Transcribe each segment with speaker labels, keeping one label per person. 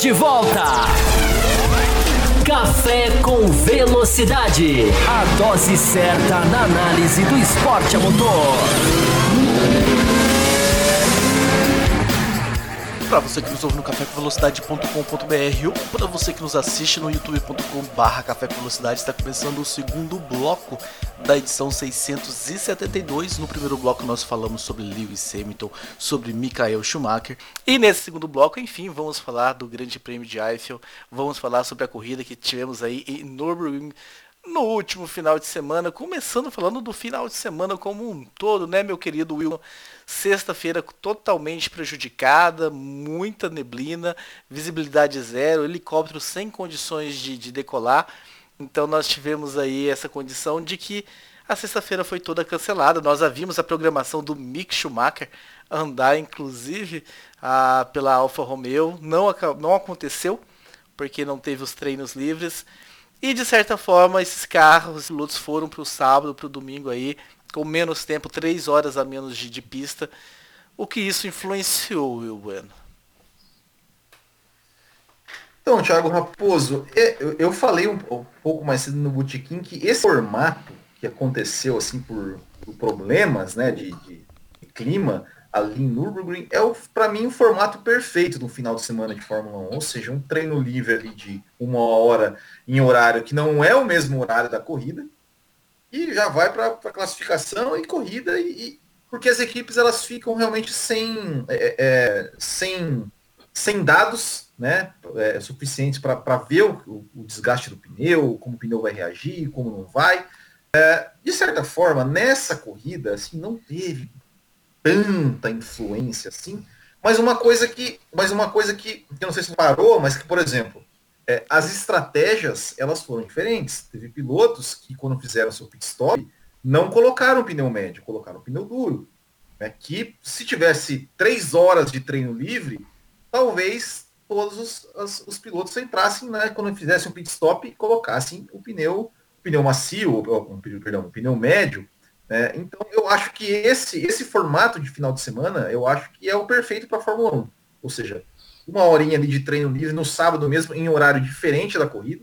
Speaker 1: de volta. Café com Velocidade. A dose certa na análise do esporte a motor.
Speaker 2: Para você que nos ouve no cafévelocidade.com.br ou para você que nos assiste no youtube.com/barra Café com Velocidade, está começando o segundo bloco da edição 672. No primeiro bloco nós falamos sobre Lewis Hamilton, sobre Michael Schumacher. E nesse segundo bloco, enfim, vamos falar do Grande Prêmio de Eiffel, vamos falar sobre a corrida que tivemos aí em Nürburgring no último final de semana, começando falando do final de semana como um todo, né, meu querido Will? Sexta-feira totalmente prejudicada, muita neblina, visibilidade zero, helicóptero sem condições de, de decolar. Então nós tivemos aí essa condição de que a sexta-feira foi toda cancelada. Nós havíamos a programação do Mick Schumacher andar, inclusive, a, pela Alfa Romeo. Não, não aconteceu, porque não teve os treinos livres. E de certa forma, esses carros, os pilotos foram para o sábado, para o domingo aí, com menos tempo, três horas a menos de, de pista. O que isso influenciou, Will Bueno?
Speaker 3: Então, Thiago Raposo, é, eu falei um, pouco mais cedo no Botequim que esse formato que aconteceu assim por, por problemas né, de, de, de clima, ali em Nürburgring é, para mim, o formato perfeito do final de semana de Fórmula 1, ou seja, um treino livre ali de uma hora em horário que não é o mesmo horário da corrida, e já vai para a classificação e corrida, e, e, porque as equipes elas ficam realmente sem, é, é, sem, sem dados né, é, suficientes para ver o, o, desgaste do pneu, como o pneu vai reagir, como não vai. É, de certa forma, nessa corrida, assim, não teve tanta influência assim. Mas uma coisa que, mas uma coisa que, eu não sei se parou, mas que, por exemplo, é, as estratégias elas foram diferentes. Teve pilotos que, quando fizeram seu pit stop, não colocaram pneu médio, colocaram pneu duro. Né, que se tivesse três horas de treino livre, talvez todos os, os, os pilotos entrassem, né, quando fizessem um pit stop, e colocassem o pneu, pneu macio, perdão, o pneu médio, né? Então eu acho que esse, esse formato de final de semana, eu acho que é o perfeito para a Fórmula 1. Ou seja, uma horinha ali de treino livre no sábado mesmo, em horário diferente da corrida,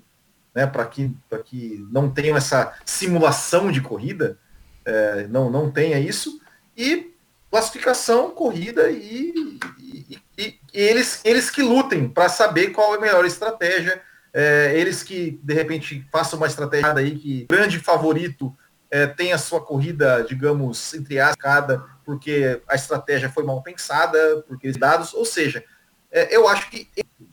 Speaker 3: né? Para que, que não tenham essa simulação de corrida, é, não, não tenha isso. E classificação, corrida e, e, e, e eles, eles que lutem para saber qual é a melhor estratégia. É, eles que de repente façam uma estratégia aí que grande favorito é, tem a sua corrida, digamos, entre aspas, porque a estratégia foi mal pensada, porque dados, ou seja, é, eu acho que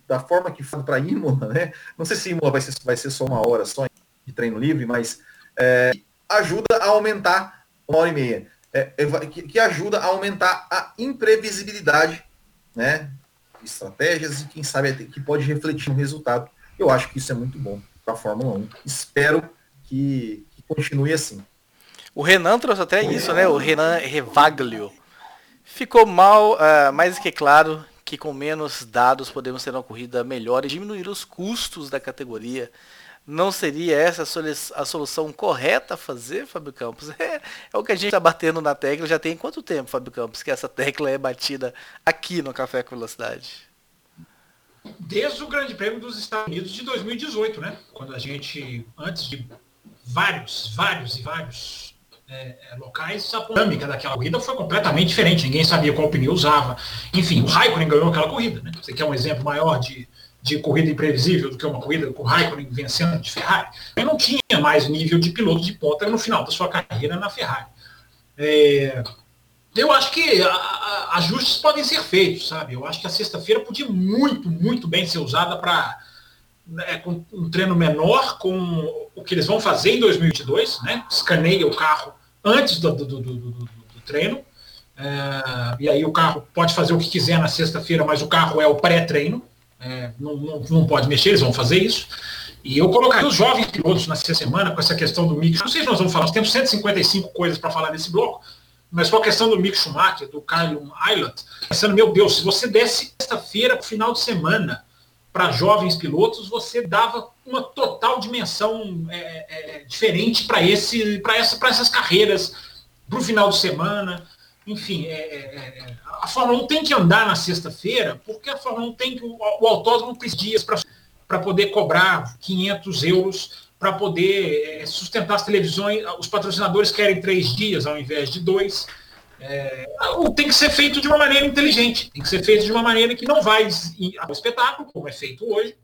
Speaker 3: da forma que foi para Imola, né? Não sei se Imola vai ser, vai ser só uma hora só de treino livre, mas é, ajuda a aumentar uma hora e meia. É, é que, que, ajuda a aumentar a imprevisibilidade, né? Estratégias e quem sabe que pode refletir no resultado. Eu acho que isso é muito bom para a Fórmula 1. Espero que, continue assim.
Speaker 2: O Renan trouxe até isso, né? O Renan Revaglio. Ficou mal, uh, mais que claro que com menos dados podemos ter uma corrida melhor e diminuir os custos da categoria. Não seria essa a solução correta a fazer, Fábio Campos? É, é o que a gente está batendo na tecla. Já tem quanto tempo, Fábio Campos, que essa tecla é batida aqui no Café com Velocidade?
Speaker 4: Desde o Grande Prêmio dos Estados Unidos de 2018, né? Quando a gente, antes de vários, vários e vários é, é, locais, a dinâmica daquela corrida foi completamente diferente. Ninguém sabia qual pneu usava. Enfim, o Raikkonen ganhou aquela corrida. Né? Você quer um exemplo maior de, de corrida imprevisível do que uma corrida com o Raikkonen vencendo de Ferrari? Ele não tinha mais nível de piloto de ponta no final da sua carreira na Ferrari. É, eu acho que a, a, ajustes podem ser feitos, sabe? Eu acho que a sexta-feira podia muito, muito bem ser usada para né, um treino menor, com o que eles vão fazer em 2022, né? Escaneia o carro antes do, do, do, do, treino. É, e aí o carro pode fazer o que quiser na sexta-feira, mas o carro é o pré-treino. É, não, não, não, pode mexer, eles vão fazer isso. E eu colocaria os jovens pilotos na semana com essa questão do mix. Não sei se nós vamos falar, temos 155 coisas para falar nesse bloco, mas com a questão do Mick Schumacher, do Kyle Island, pensando, meu Deus, se você desse sexta-feira final de semana, para jovens pilotos, você dava uma total dimensão é, é, diferente para esse, para essa, para essas carreiras, para o final de semana. enfim, é, é, é a Fórmula 1 tem que andar na sexta-feira, porque a Fórmula 1 tem que, o, o autódromo precisa dias para poder cobrar 500 euros, para poder é, sustentar as televisões, os patrocinadores querem três dias ao invés de dois. É, tem que ser feito de uma maneira inteligente, tem que ser feito de uma maneira que não vai ao espetáculo, como é feito hoje,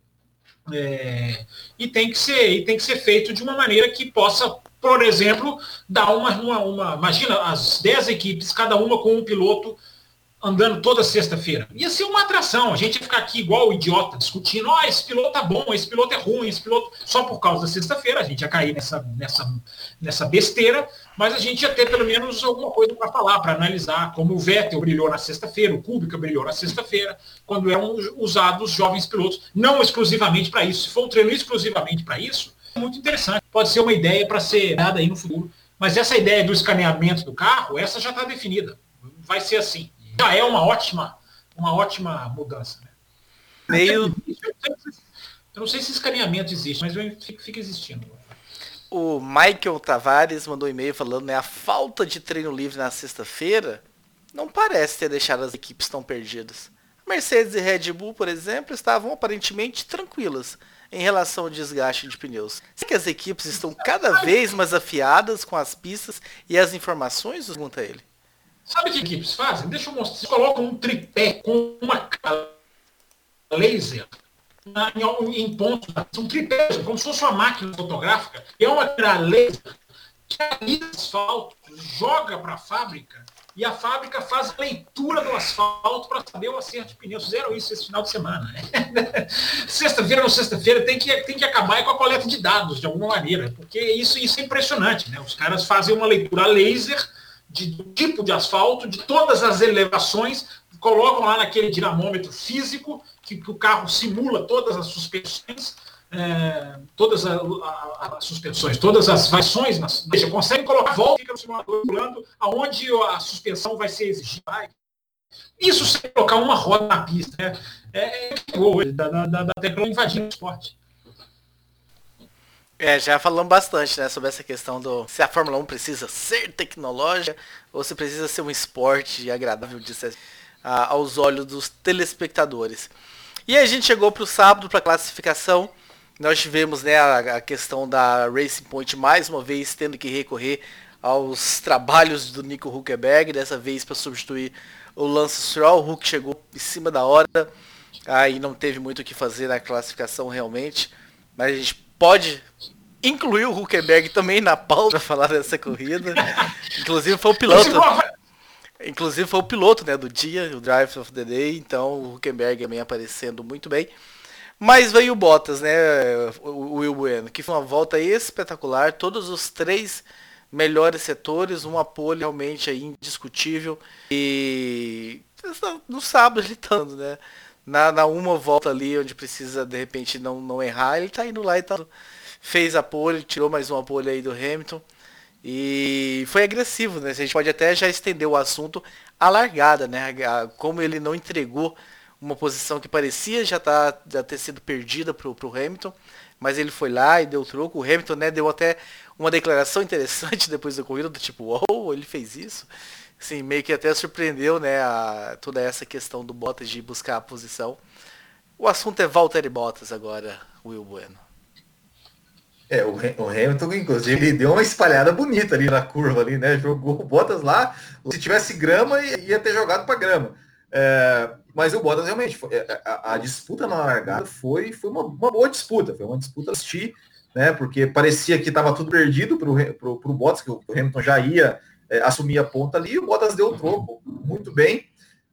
Speaker 4: é, e tem que ser e tem que ser feito de uma maneira que possa por exemplo, dar uma, uma, uma, Imagina as 10 equipes, cada uma com um piloto andando toda sexta-feira. Ia ser uma atração. A gente ia ficar aqui igual o idiota, discutindo, oh, esse piloto tá bom, esse piloto é ruim, esse piloto. Só por causa da sexta-feira, a gente ia cair nessa, nessa, nessa besteira, mas a gente ia ter pelo menos alguma coisa para falar, para analisar, como o Vettel brilhou na sexta-feira, o Kubica brilhou na sexta-feira, quando eram usados jovens pilotos, não exclusivamente para isso. Se for um treino exclusivamente para isso, muito interessante. Pode ser uma ideia para ser dada aí no futuro. Mas essa ideia do escaneamento do carro, essa já está definida. Vai ser assim. Já é uma ótima, uma ótima mudança. Né?
Speaker 2: Meio.
Speaker 4: Eu não sei se escaneamento existe, mas fica existindo.
Speaker 2: O Michael Tavares mandou um e-mail falando né, a falta de treino livre na sexta-feira não parece ter deixado as equipes tão perdidas. Mercedes e Red Bull, por exemplo, estavam aparentemente tranquilas em relação ao desgaste de pneus. Será que as equipes estão cada vez mais afiadas com as pistas e as informações? Pergunta ele.
Speaker 4: Sabe o que equipes fazem? Deixa eu mostrar. Eles colocam um tripé com uma laser na, em, em pontos. Um tripé, como se fosse uma máquina fotográfica. É uma laser que alisa asfalto, joga para a fábrica e a fábrica faz a leitura do asfalto para saber o acerto de pneus. Fizeram isso esse final de semana. Né? Sexta-feira ou sexta-feira tem que, tem que acabar com a coleta de dados, de alguma maneira, porque isso, isso é impressionante. Né? Os caras fazem uma leitura laser de, tipo de asfalto, de todas as elevações, colocam lá naquele dinamômetro físico, que, que o carro simula todas as suspensões, é, todas as suspensões, todas as variações, deixa, consegue colocar volta no simulador pulando aonde a suspensão vai ser exigida. Isso sem colocar uma roda na pista. Né? É, é da, da, da tecnologia invadindo o esporte.
Speaker 2: É, já falamos bastante, né, sobre essa questão do se a Fórmula 1 precisa ser tecnológica ou se precisa ser um esporte agradável de ser, aos olhos dos telespectadores. E a gente chegou para o sábado para a classificação nós tivemos né, a, a, questão da Racing Point mais uma vez tendo que recorrer aos trabalhos do Nico Huckenberg, dessa vez para substituir o Lance Stroll. O Huck chegou em cima da hora, aí não teve muito o que fazer na classificação realmente, mas a gente pode incluir o Huckenberg também na pauta para falar dessa corrida. Inclusive foi o piloto. Inclusive foi o piloto né, do dia, o Drive of the Day, então o Huckenberg também aparecendo muito bem. Mas veio o Bottas, né, o Will Bueno, que foi uma volta espetacular, todos os três melhores setores, um apoio realmente aí indiscutível. E no sábado ele estando, né? Na, na uma volta ali onde precisa de repente não, não errar, ele tá indo lá e tá, fez apoio, tirou mais um apoio aí do Hamilton. E foi agressivo, né? A gente pode até já estender o assunto à largada, né? Como ele não entregou uma posição que parecia já, tá, já ter sido perdida para o Hamilton, mas ele foi lá e deu troco. O Hamilton né, deu até uma declaração interessante depois da corrida, do tipo, wow, ele fez isso. Assim, meio que até surpreendeu né, a, toda essa questão do Bottas de buscar a posição. O assunto é Valtteri Bottas agora, Will Bueno.
Speaker 3: É, o, o Hamilton, inclusive, ele deu uma espalhada bonita ali na curva ali, né? Jogou o Bottas lá. Se tivesse grama, ia ter jogado para grama. É, mas o Bottas realmente, foi, é, a, a, disputa na largada foi, foi uma, uma, boa disputa, foi uma disputa assistir, né? Porque parecia que estava tudo perdido para o Bottas, que o Hamilton já ia é, assumir a ponta ali, o Bottas deu o troco muito bem.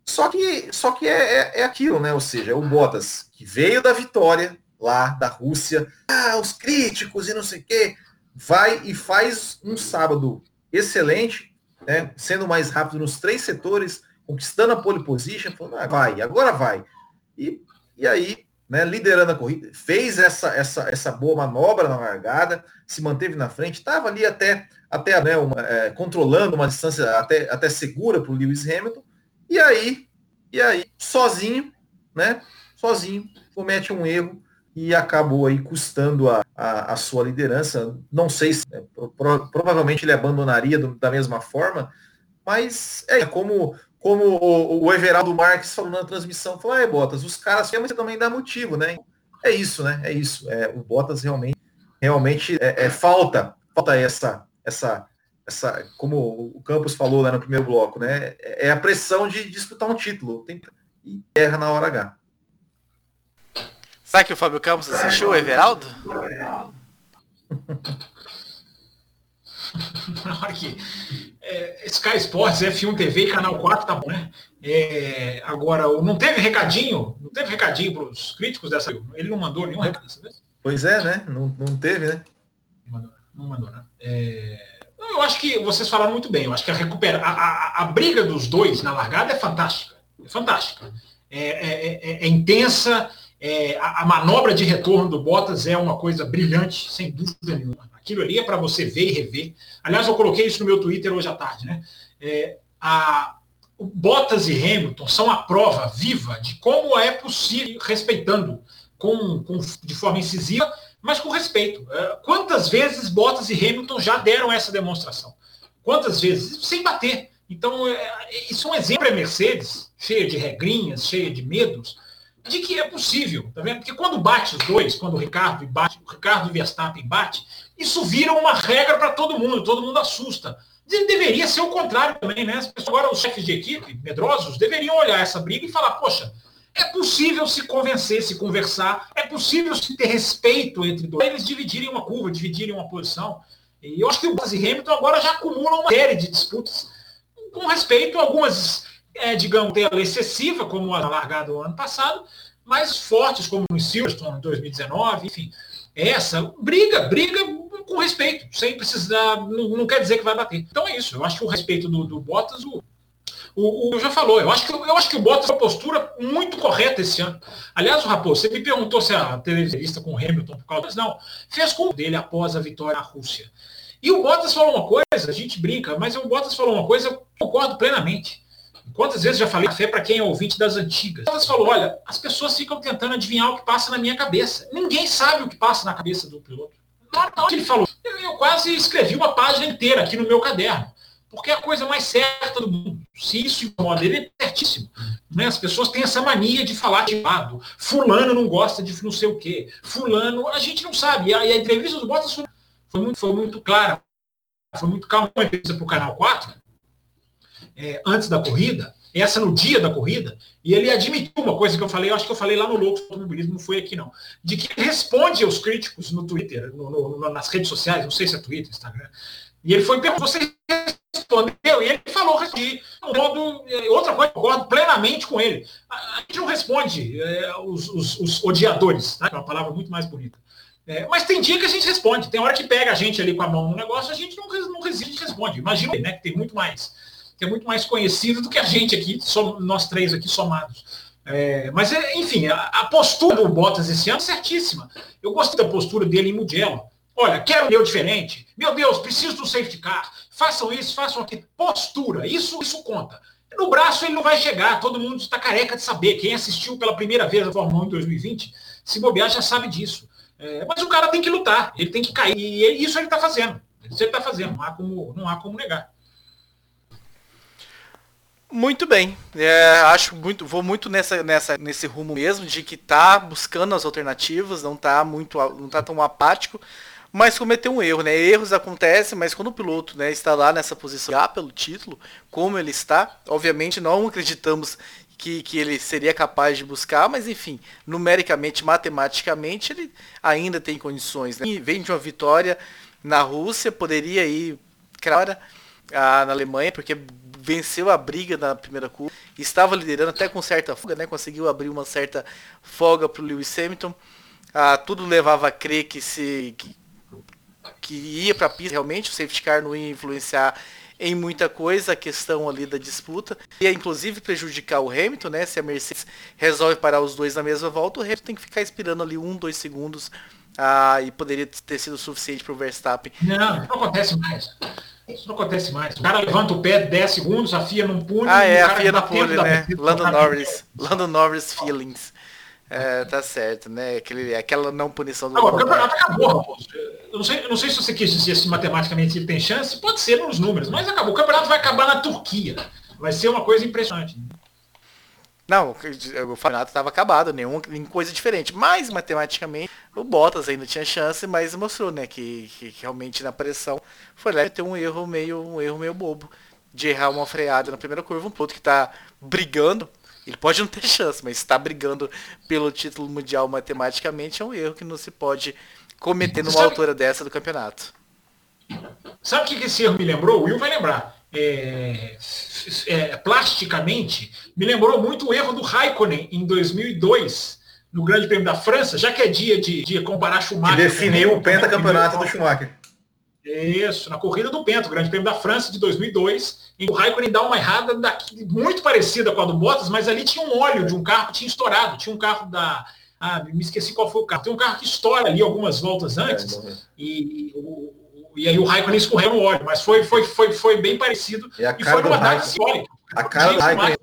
Speaker 3: Só que, só que é, é, é aquilo, né? Ou seja, o Bottas que veio da vitória lá da Rússia, ah, os críticos e não sei o quê, vai e faz um sábado excelente, né? Sendo mais rápido nos três setores, conquistando a pole position, falando, ah, vai, agora vai. E, e aí, né, liderando a corrida, fez essa, essa, essa boa manobra na largada, se manteve na frente, estava ali até, até né, uma, é, controlando uma distância até, até segura para o Lewis Hamilton, e aí, e aí, sozinho, né, sozinho, comete um erro e acabou aí custando a, a, a sua liderança. Não sei se, né, pro, provavelmente ele abandonaria do, da mesma forma, Mas é como, como o, Everaldo Marques falou na transmissão, falou, é, Bottas, os caras mas também dá motivo, né? É isso, né? É isso. É, o Bottas realmente, realmente é, é falta, falta essa, essa, essa, como o Campos falou lá no primeiro bloco, né? É, é a pressão de disputar um título. Tem, e erra na hora H.
Speaker 2: Sabe que o Fábio Campos assistiu o Everaldo?
Speaker 4: Na hora que é, Sky Sports, F1 TV e Canal 4 tá bom, né? É, agora, não teve recadinho? Não teve recadinho para os críticos dessa Ele não mandou nenhum recado dessa vez?
Speaker 3: Pois é, né? Não, não teve, né?
Speaker 4: Não mandou, não mandou? É, eu acho que vocês falaram muito bem. Eu acho que a, recupera, a, a, a briga dos dois na largada é fantástica. É fantástica. É, é, é, é intensa, é, a, a, manobra de retorno do Bottas é uma coisa brilhante, sem dúvida nenhuma. Aquilo ali é para você ver e rever. Aliás, eu coloquei isso no meu Twitter hoje à tarde. Né? É, a, o Bottas e Hamilton são a prova viva de como é possível, respeitando com, com, de forma incisiva, mas com respeito. É, quantas vezes Bottas e Hamilton já deram essa demonstração? Quantas vezes? Sem bater. Então, é, isso é um exemplo para Mercedes, cheia de regrinhas, cheia de medos, de que é possível, tá vendo? Porque quando bate os dois, quando o Ricardo bate, o Ricardo e Verstappen bate, isso vira uma regra para todo mundo, todo mundo assusta. Deveria ser o contrário também, né? Agora os chefes de equipe, medrosos, deveriam olhar essa briga e falar, poxa, é possível se convencer, se conversar, é possível se ter respeito entre dois, eles dividirem uma curva, dividirem uma posição. E eu acho que o Bottas e Hamilton agora já acumulam uma série de disputas com respeito, algumas é, digamos, dela excessiva, como a largada do ano passado, mas fortes, como no Silverstone em 2019, enfim. Essa briga, briga com respeito, sem precisar, não, não, quer dizer que vai bater. Então é isso, eu acho que o respeito do, do Bottas, o, o, o, já falou, eu acho, que, eu acho que o Bottas tem uma postura muito correta esse ano. Aliás, o Raposo, você me perguntou se a televisão com o Hamilton por causa. Não, fez com dele após a vitória na Rússia. E o Bottas falou uma coisa, a gente brinca, mas o Bottas falou uma coisa, eu concordo plenamente. Quantas vezes já falei café para quem é ouvinte das antigas? Quantas falou, olha, as pessoas ficam tentando adivinhar o que passa na minha cabeça. Ninguém sabe o que passa na cabeça do piloto. Na hora que ele falou, eu quase escrevi uma página inteira aqui no meu caderno. Porque é a coisa mais certa do mundo. Se isso incomoda ele, é certíssimo. Né? As pessoas têm essa mania de falar de lado. Fulano não gosta de não sei o quê. Fulano, a gente não sabe. E a, e a entrevista do Bottas foi muito, foi muito clara. Foi muito calma. Uma entrevista para o Canal 4, é, antes da corrida, essa no dia da corrida, e ele admitiu uma coisa que eu falei, eu acho que eu falei lá no Loucos do Automobilismo, não foi aqui não, de que responde aos críticos no Twitter, no, no, nas redes sociais, não sei se é Twitter, Instagram, e ele foi perguntar, você respondeu, e ele falou, respondi. Modo, é, outra coisa, concordo plenamente com ele. A, gente não responde é, os, os, os, odiadores, tá? é uma palavra muito mais bonita. É, mas tem dia que a gente responde, tem hora que pega a gente ali com a mão no negócio, a gente não, não resiste responde. Imagina, né, que tem muito mais que é muito mais conhecido do que a gente aqui, nós três aqui somados. É, mas, é, enfim, a, a, postura do Bottas esse ano é certíssima. Eu gostei da postura dele em Mugello. Olha, quero meu diferente. Meu Deus, preciso do safety car. Façam isso, façam aquilo. Postura, isso, isso conta. No braço ele não vai chegar, todo mundo está careca de saber. Quem assistiu pela primeira vez a Fórmula 1 em 2020, se bobear, já sabe disso. É, mas o cara tem que lutar, ele tem que cair. E isso ele está fazendo. Isso ele está fazendo, não há como, não há como negar.
Speaker 2: Muito bem. É, acho muito, vou muito nessa, nessa, nesse rumo mesmo de que tá buscando as alternativas, não tá muito, não tá tão apático, mas cometeu um erro, né? Erros acontecem, mas quando o piloto, né, está lá nessa posição já pelo título, como ele está, obviamente não acreditamos que, que ele seria capaz de buscar, mas enfim, numericamente, matematicamente, ele ainda tem condições. Né? E vem de uma vitória na Rússia, poderia ir, cara, na Alemanha, porque venceu a briga na primeira curva, estava liderando até com certa folga, né? Conseguiu abrir uma certa folga para o Lewis Hamilton. Ah, tudo levava a crer que se que, que ia para a pista realmente, o safety car não ia influenciar em muita coisa a questão ali da disputa. Ia inclusive prejudicar o Hamilton, né? Se a Mercedes resolve parar os dois na mesma volta, o Hamilton tem que ficar esperando ali um, dois segundos ah, e poderia ter sido suficiente para o Verstappen.
Speaker 4: Não, não acontece mais. Isso não acontece mais. O cara levanta o pé 10 segundos, a FIA não pune.
Speaker 2: Ah, é, a FIA não pune, né? Lando Norris. Lando Norris feelings. É, tá certo, né? Aquele, aquela não punição do.
Speaker 4: Agora, o campeonato acabou, Raposo. Eu não sei, eu não sei se você quis dizer se matematicamente ele tem chance, pode ser nos números, mas acabou. O campeonato vai acabar na Turquia. Vai ser uma coisa impressionante.
Speaker 2: Não, o campeonato estava acabado, nenhuma, coisa diferente. Mas, matematicamente, o Bottas ainda tinha chance, mas mostrou, né, que, que realmente na pressão foi lá ter um erro meio, um erro meio bobo de errar uma freada na primeira curva, um piloto que está brigando, ele pode não ter chance, mas está brigando pelo título mundial matematicamente, é um erro que não se pode cometer numa sabe, altura dessa do campeonato.
Speaker 4: Sabe o que esse erro me lembrou? O Will vai lembrar. É, é, plasticamente, me lembrou muito o erro do Raikkonen em 2002, no Grande Prêmio da França, já que é dia de, de comparar Schumacher.
Speaker 3: Que definiu o pentacampeonato do Schumacher.
Speaker 4: Isso, na corrida do Bento, Grande Prêmio da França de 2002, em que o Raikkonen dá uma errada daqui, muito parecida com a do Bottas, mas ali tinha um óleo de um carro que tinha estourado, tinha um carro da... Ah, me esqueci qual foi o carro. Tem um carro que estoura ali algumas voltas antes, é, e, o, e aí o Raikkonen escorreu no óleo, mas foi, foi, foi, foi bem parecido,
Speaker 3: e, e foi numa data simbólica. A cara do Raikkonen...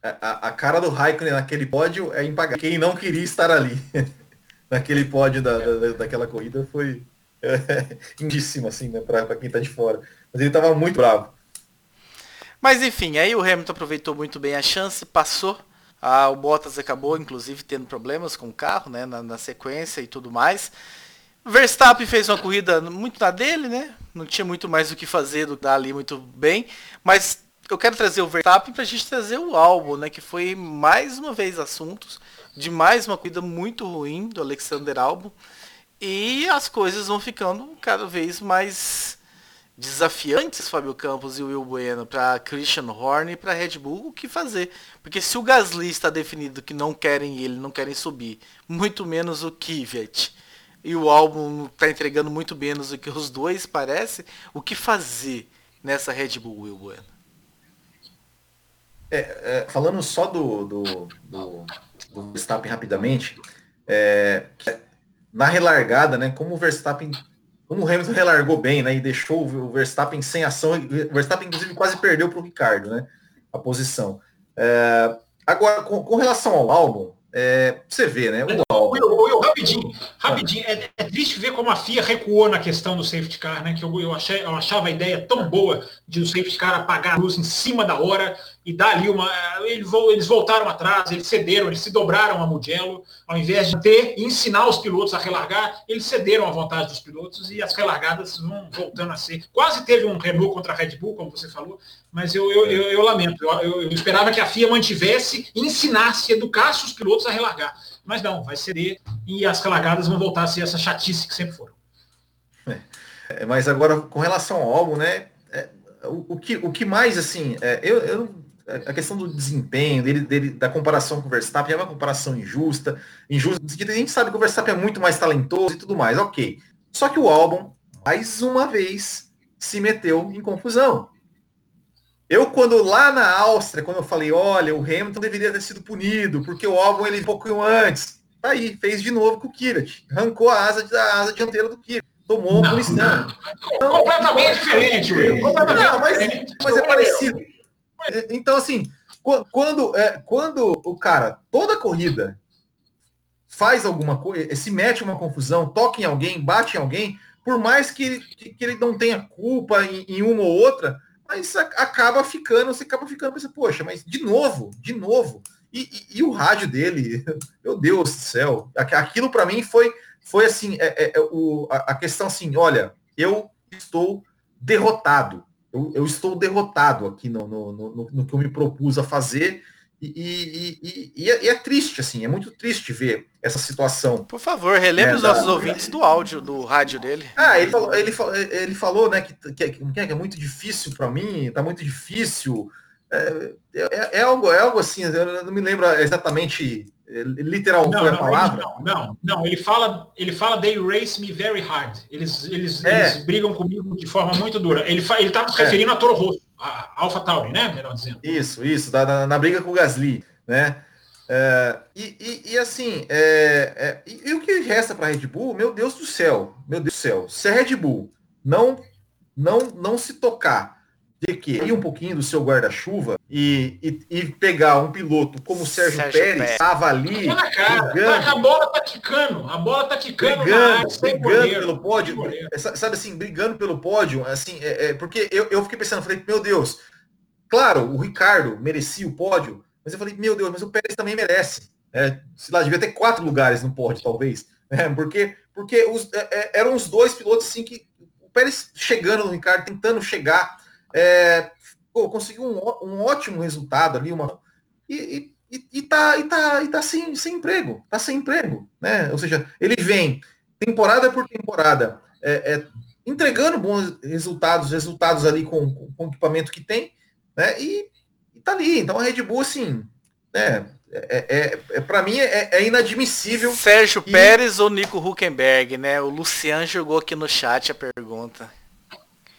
Speaker 3: A, a, cara do Raikkonen naquele pódio é impagável. Quem não queria estar ali naquele pódio da, da, daquela corrida foi indíssimo, assim, né, para quem tá de fora. Mas ele tava muito bravo.
Speaker 2: Mas enfim, aí o Hamilton aproveitou muito bem a chance, passou. Ah, o Bottas acabou, inclusive, tendo problemas com o carro, né, na, na sequência e tudo mais. Verstappen fez uma corrida muito na dele, né? Não tinha muito mais o que fazer do ali muito bem. Mas eu quero trazer o Verstappen para a gente trazer o álbum, né? Que foi mais uma vez assuntos de mais uma corrida muito ruim do Alexander Albon. E as coisas vão ficando cada vez mais desafiantes, Fábio Campos e Will Bueno, para Christian Horner e para Red Bull, o que fazer? Porque se o Gasly está definido que não querem ele, não querem subir, muito menos o Kvyat, e o álbum está entregando muito menos do que os dois, parece, o que fazer nessa Red Bull, Will Bueno?
Speaker 3: É, é, falando só do, do, do, do Verstappen rapidamente, é, na relargada, né? Como o Verstappen, como o Hamilton relargou bem, né? E deixou o Verstappen sem ação. O Verstappen, inclusive, quase perdeu para o Ricardo, né? A posição. É, agora, com, com, relação ao álbum, é, você vê, né? O álbum.
Speaker 4: Eu, eu, rapidinho, rapidinho. É, é, triste ver como a FIA recuou na questão do safety car, né? Que eu, eu, achei, eu achava a ideia tão boa de o safety car apagar a luz em cima da hora e dar ali uma. Eles voltaram atrás, eles cederam, eles se dobraram a Mugello, ao invés de ter ensinar os pilotos a relargar, eles cederam à vontade dos pilotos e as relargadas vão voltando a ser. Quase teve um Renault contra a Red Bull, como você falou, mas eu, eu, eu, eu lamento. Eu, eu, esperava que a FIA mantivesse, ensinasse, educasse os pilotos a relargar. Mas não, vai ceder e as relargadas vão voltar a ser essa chatice que sempre foram.
Speaker 3: É, mas agora, com relação ao álbum, né? É, o, o, que, o que mais, assim, é, eu, eu a questão do desempenho, dele, dele, da comparação com o Verstappen é uma comparação injusta, injusta, a gente sabe que o Verstappen é muito mais talentoso e tudo mais, ok. Só que o álbum, mais uma vez, se meteu em confusão. Eu, quando lá na Áustria, quando eu falei, olha, o Hamilton deveria ter sido punido, porque o álbum ele um antes. Tá aí, fez de novo com o Kirat. Arrancou a asa, a asa dianteira do Kirat. Tomou não, punição.
Speaker 4: Então, completamente diferente. Completamente
Speaker 3: não, mas, mas é parecido. Então, assim, quando, é, quando o cara, toda corrida, faz alguma coisa, se mete uma confusão, toca em alguém, bate em alguém, por mais que ele, que, ele não tenha culpa em, em, uma ou outra, mas acaba ficando, você acaba ficando pensando, poxa, mas de novo, de novo. E, e, e o rádio dele, meu Deus do céu, aquilo para mim foi, foi assim, é, é, é, o, a, a questão assim, olha, eu estou derrotado eu, eu estou derrotado aqui no, no, no, no, que eu me propus a fazer. E, e, e, e, é, e, é, triste, assim, é muito triste ver essa situação.
Speaker 2: Por favor, relembre né, os nossos da... ouvintes do áudio, do rádio dele.
Speaker 3: Ah, ele falou, ele falou, ele falou né, que, que, que é muito difícil para mim, tá muito difícil. É, é, é, algo, é algo assim, eu não me lembro exatamente literal não, foi a não, palavra?
Speaker 4: Não, não, não, ele fala, ele fala they race me very hard. Eles, eles, é. eles brigam comigo de forma muito dura. Ele ele estava se é. referindo a Toro Rosso, a Alpha Tauri, né? Melhor dizendo.
Speaker 3: Isso, isso, da, na, na briga com o Gasly, né? É, e, e, e, assim, é, é, e, e, o que resta para a Red Bull? Meu Deus do céu, meu Deus do céu. Se a Red Bull não, não, não se tocar de que ir um pouquinho do seu guarda-chuva e, e, e, pegar um piloto como o Sérgio, Sérgio Pérez, Pérez, estava ali.
Speaker 4: Cara, brigando, a bola tá quicando, a bola tá quicando,
Speaker 3: brigando, brigando pelo pódio. Sabe assim, brigando pelo pódio, assim, é, é, porque eu, eu fiquei pensando, falei, meu Deus, claro, o Ricardo merecia o pódio, mas eu falei, meu Deus, mas o Pérez também merece. É, sei lá, devia ter quatro lugares no pódio, talvez. É, porque porque os, é, é, eram os dois pilotos assim que o Pérez chegando no Ricardo, tentando chegar é, pô, conseguiu um, um, ótimo resultado ali, uma, e, e, e, tá, e tá, e tá sem, sem emprego, tá sem emprego, né? Ou seja, ele vem temporada por temporada é, é, entregando bons resultados, resultados ali com, com, o equipamento que tem, né? E, e tá ali. Então a Red Bull, assim, né? É, é, é para mim é, é, inadmissível.
Speaker 2: Sérgio e... Pérez ou Nico Huckenberg, né? O Luciano jogou aqui no chat a pergunta.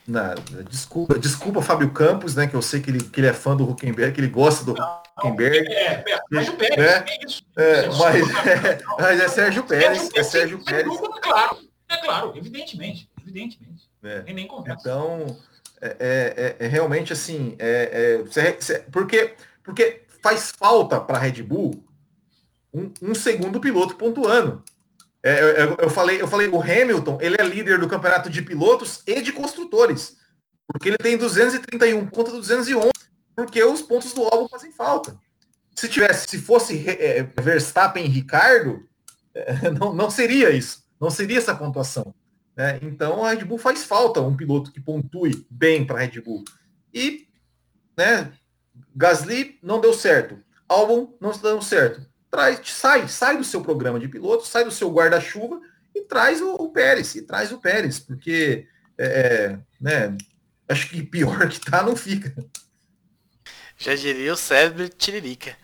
Speaker 3: Na, desculpa, desculpa, Fábio Campos, né? Que eu sei que ele, que ele é fã do Huckenberg, que ele gosta do não, Huckenberg. É, é, Sérgio Pérez, né? é isso. É, mas, é, mas é Sérgio Pérez, é Sérgio Pérez.
Speaker 4: É claro, é claro, evidentemente, evidentemente. É. nem conversa.
Speaker 3: Então, é, é, é, realmente assim, é, é, porque, porque faz falta para a Red Bull um, um segundo piloto pontuando. É, eu, eu, falei, eu falei, o Hamilton, ele é líder do campeonato de pilotos e de construtores. Porque ele tem 231 contra 211, porque os pontos do álbum fazem falta. Se tivesse, se fosse é, Verstappen e Ricardo, é, não, não seria isso. Não seria essa pontuação. Né? Então a Red Bull faz falta um piloto que pontue bem para a Red Bull. E né, Gasly não deu certo. Albon não está dando certo traz, sai, sai do seu programa de piloto, sai do seu guarda-chuva e traz o, o, Pérez, e traz o Pérez, porque é, é né, acho que pior que tá não fica.
Speaker 2: Já diria o cérebro tiririca.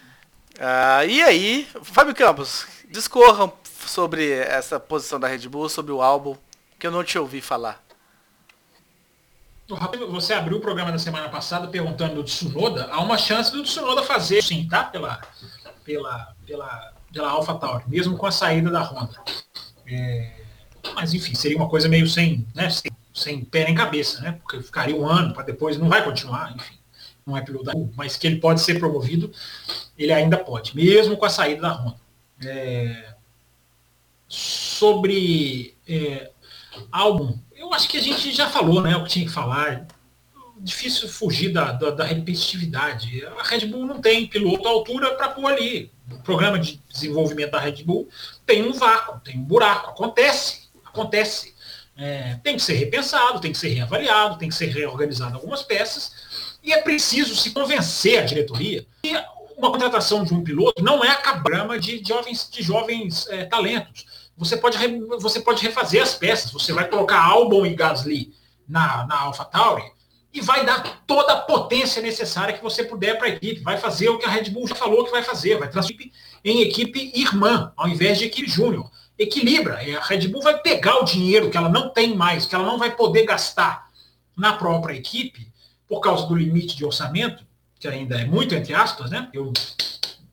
Speaker 2: ah, e aí, Fábio Campos, discorram sobre essa posição da Red Bull, sobre o álbum, que eu não te ouvi falar.
Speaker 4: Você abriu o programa da semana passada perguntando do Tsunoda. Há uma chance do Tsunoda fazer, sim, tá? Pela, pela, pela, pela AlphaTauri, mesmo com a saída da Honda. É, mas enfim, seria uma coisa meio sem, né, sem, sem pé nem cabeça, né? Porque ficaria um ano para depois não vai continuar, enfim. Não é piloto da mas que ele pode ser promovido, ele ainda pode, mesmo com a saída da Honda. É, sobre é, álbum, eu acho que a gente já falou, né? O que tinha que falar difícil fugir da, da, da, repetitividade. A Red Bull não tem piloto à altura para pôr ali. O programa de desenvolvimento da Red Bull tem um vácuo, tem um buraco. Acontece, acontece. É, tem que ser repensado, tem que ser reavaliado, tem que ser reorganizado algumas peças. E é preciso se convencer a diretoria que uma contratação de um piloto não é a cabrama de jovens, de jovens é, talentos. Você pode, você pode refazer as peças. Você vai colocar Albon e Gasly na, na AlphaTauri e vai dar toda a potência necessária que você puder para a equipe. Vai fazer o que a Red Bull já falou que vai fazer, vai transformar em equipe irmã, ao invés de equipe júnior. Equilibra. A Red Bull vai pegar o dinheiro que ela não tem mais, que ela não vai poder gastar na própria equipe, por causa do limite de orçamento, que ainda é muito entre aspas, né? Eu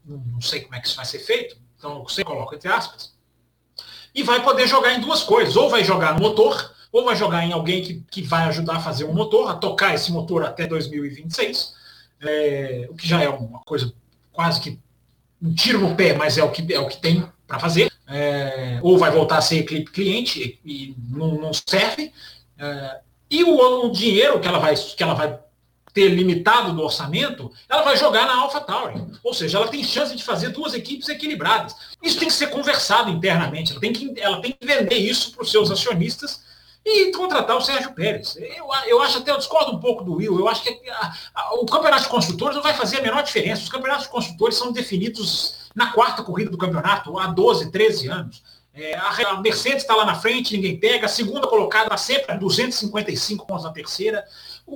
Speaker 4: não sei como é que isso vai ser feito, então você coloca entre aspas. E vai poder jogar em duas coisas. Ou vai jogar no motor, ou vai jogar em alguém que, que vai ajudar a fazer um motor, a tocar esse motor até 2026, é, o que já é uma coisa quase que um tiro no pé, mas é o que, é o que tem para fazer. É, ou vai voltar a ser cliente e, e não, não, serve. É, e o, o, dinheiro que ela vai, que ela vai ter limitado do orçamento, ela vai jogar na AlphaTauri. Ou seja, ela tem chance de fazer duas equipes equilibradas. Isso tem que ser conversado internamente. Ela tem que, ela tem que vender isso para os seus acionistas e contratar o Sérgio Pérez. Eu, eu acho até, eu discordo um pouco do Will, eu acho que a, a, o campeonato de construtores não vai fazer a menor diferença. Os campeonatos de construtores são definidos na quarta corrida do campeonato, há 12, 13 anos. É, a, Mercedes está lá na frente, ninguém pega, a segunda colocada está sempre a 255 pontos na terceira.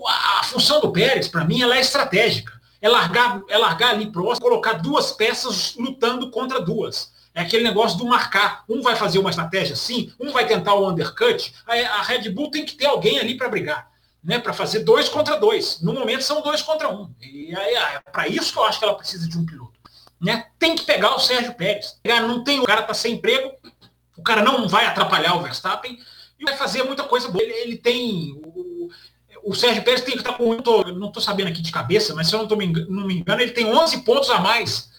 Speaker 4: A, a, função do Pérez, para mim, ela é estratégica. É largar, é largar ali próximo, colocar duas peças lutando contra duas. É aquele negócio do marcar. Um vai fazer uma estratégia assim, um vai tentar o undercut. A Red Bull tem que ter alguém ali para brigar. Né, para fazer dois contra dois. No momento são dois contra um. E é para isso que eu acho que ela precisa de um piloto. Né? Tem que pegar o Sérgio Pérez. Não tem, o cara está sem emprego, o cara não vai atrapalhar o Verstappen e vai fazer muita coisa boa. Ele, ele tem o, o Sérgio Pérez tem que estar com, tô, não estou sabendo aqui de cabeça, mas se eu não, tô me, não me engano, ele tem 11 pontos a mais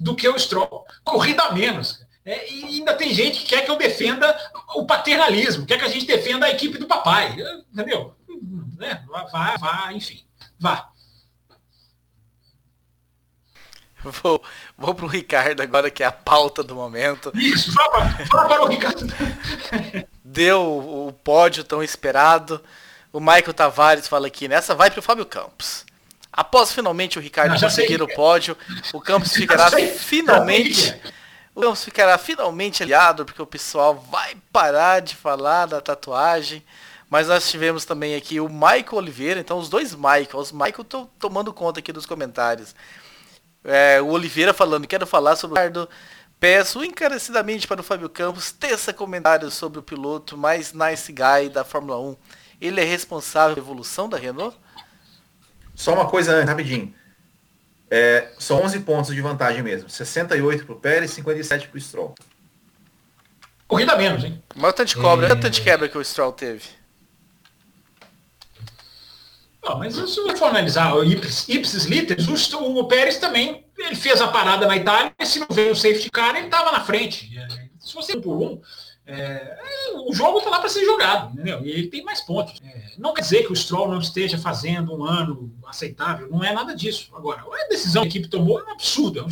Speaker 4: do que o Stroll. Corrida a menos. É, e ainda tem gente que quer que eu defenda o paternalismo, quer que a gente defenda a equipe do papai. Entendeu? Né? Vá, vá, enfim. Vá.
Speaker 2: Vou, vou para o Ricardo agora, que é a pauta do momento.
Speaker 4: Isso, para, vá para o Ricardo.
Speaker 2: Deu o pódio tão esperado. O Michael Tavares fala aqui, nessa vai para o Fábio Campos. Após finalmente o Ricardo Não, conseguir o é. pódio, o Campos ficará finalmente. O Campos ficará finalmente aliado, porque o pessoal vai parar de falar da tatuagem. Mas nós tivemos também aqui o Michael Oliveira, então os dois Michael. Os Michael estão tomando conta aqui dos comentários. É, o Oliveira falando, quero falar sobre o Ricardo. Peço encarecidamente para o Fábio Campos teça comentários sobre o piloto mais nice guy da Fórmula 1. Ele é responsável pela evolução da Renault?
Speaker 3: Só uma coisa rapidinho. É, são 11 pontos de vantagem mesmo. 68 para o Pérez, 57 para o Stroll.
Speaker 4: Corrida menos, hein?
Speaker 2: Mas o tanto de cobra, é... tanto de quebra que o Stroll teve.
Speaker 4: Não, mas se você for analisar o ipsis literis, o, o Pérez também ele fez a parada na Itália, e se não veio o safety car, ele estava na frente. É, se você por um, é, o jogo está lá para ser jogado, entendeu? E ele tem mais pontos. É, não quer dizer que o Stroll não esteja fazendo um ano aceitável, não é nada disso. Agora, a decisão que a equipe tomou é absurda,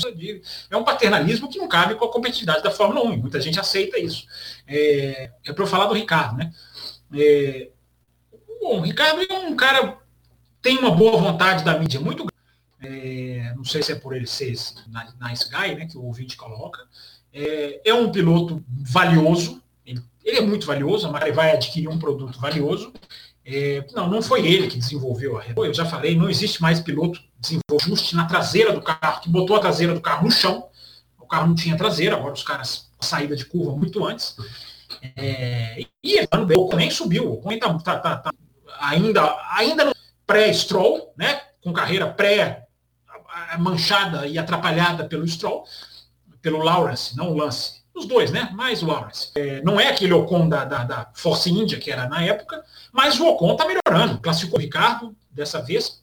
Speaker 4: é um paternalismo que não cabe com a competitividade da Fórmula 1. Muita gente aceita isso. É, é para eu falar do Ricardo, né? É, bom, o Ricardo é um cara tem uma boa vontade da mídia muito é, não sei se é por ele ser nice guy, né, que o ouvinte coloca. É, é um piloto valioso, ele, ele, é muito valioso, a Mari vai adquirir um produto valioso. É, não, não foi ele que desenvolveu a eu já falei, não existe mais piloto desenvolveu ajuste na traseira do carro, que botou a traseira do carro no chão. O carro não tinha traseira, agora os caras saída de curva muito antes. É, e o nem subiu, o Ocon tá, tá, tá, tá, ainda, ainda não pré-Stroll, né? com carreira pré-manchada e atrapalhada pelo Stroll, pelo Lawrence, não o Lance. Os dois, né? Mais o Lawrence. É, não é aquele Ocon da, da, da, Force India, que era na época, mas o Ocon está melhorando. Classificou o Ricardo dessa vez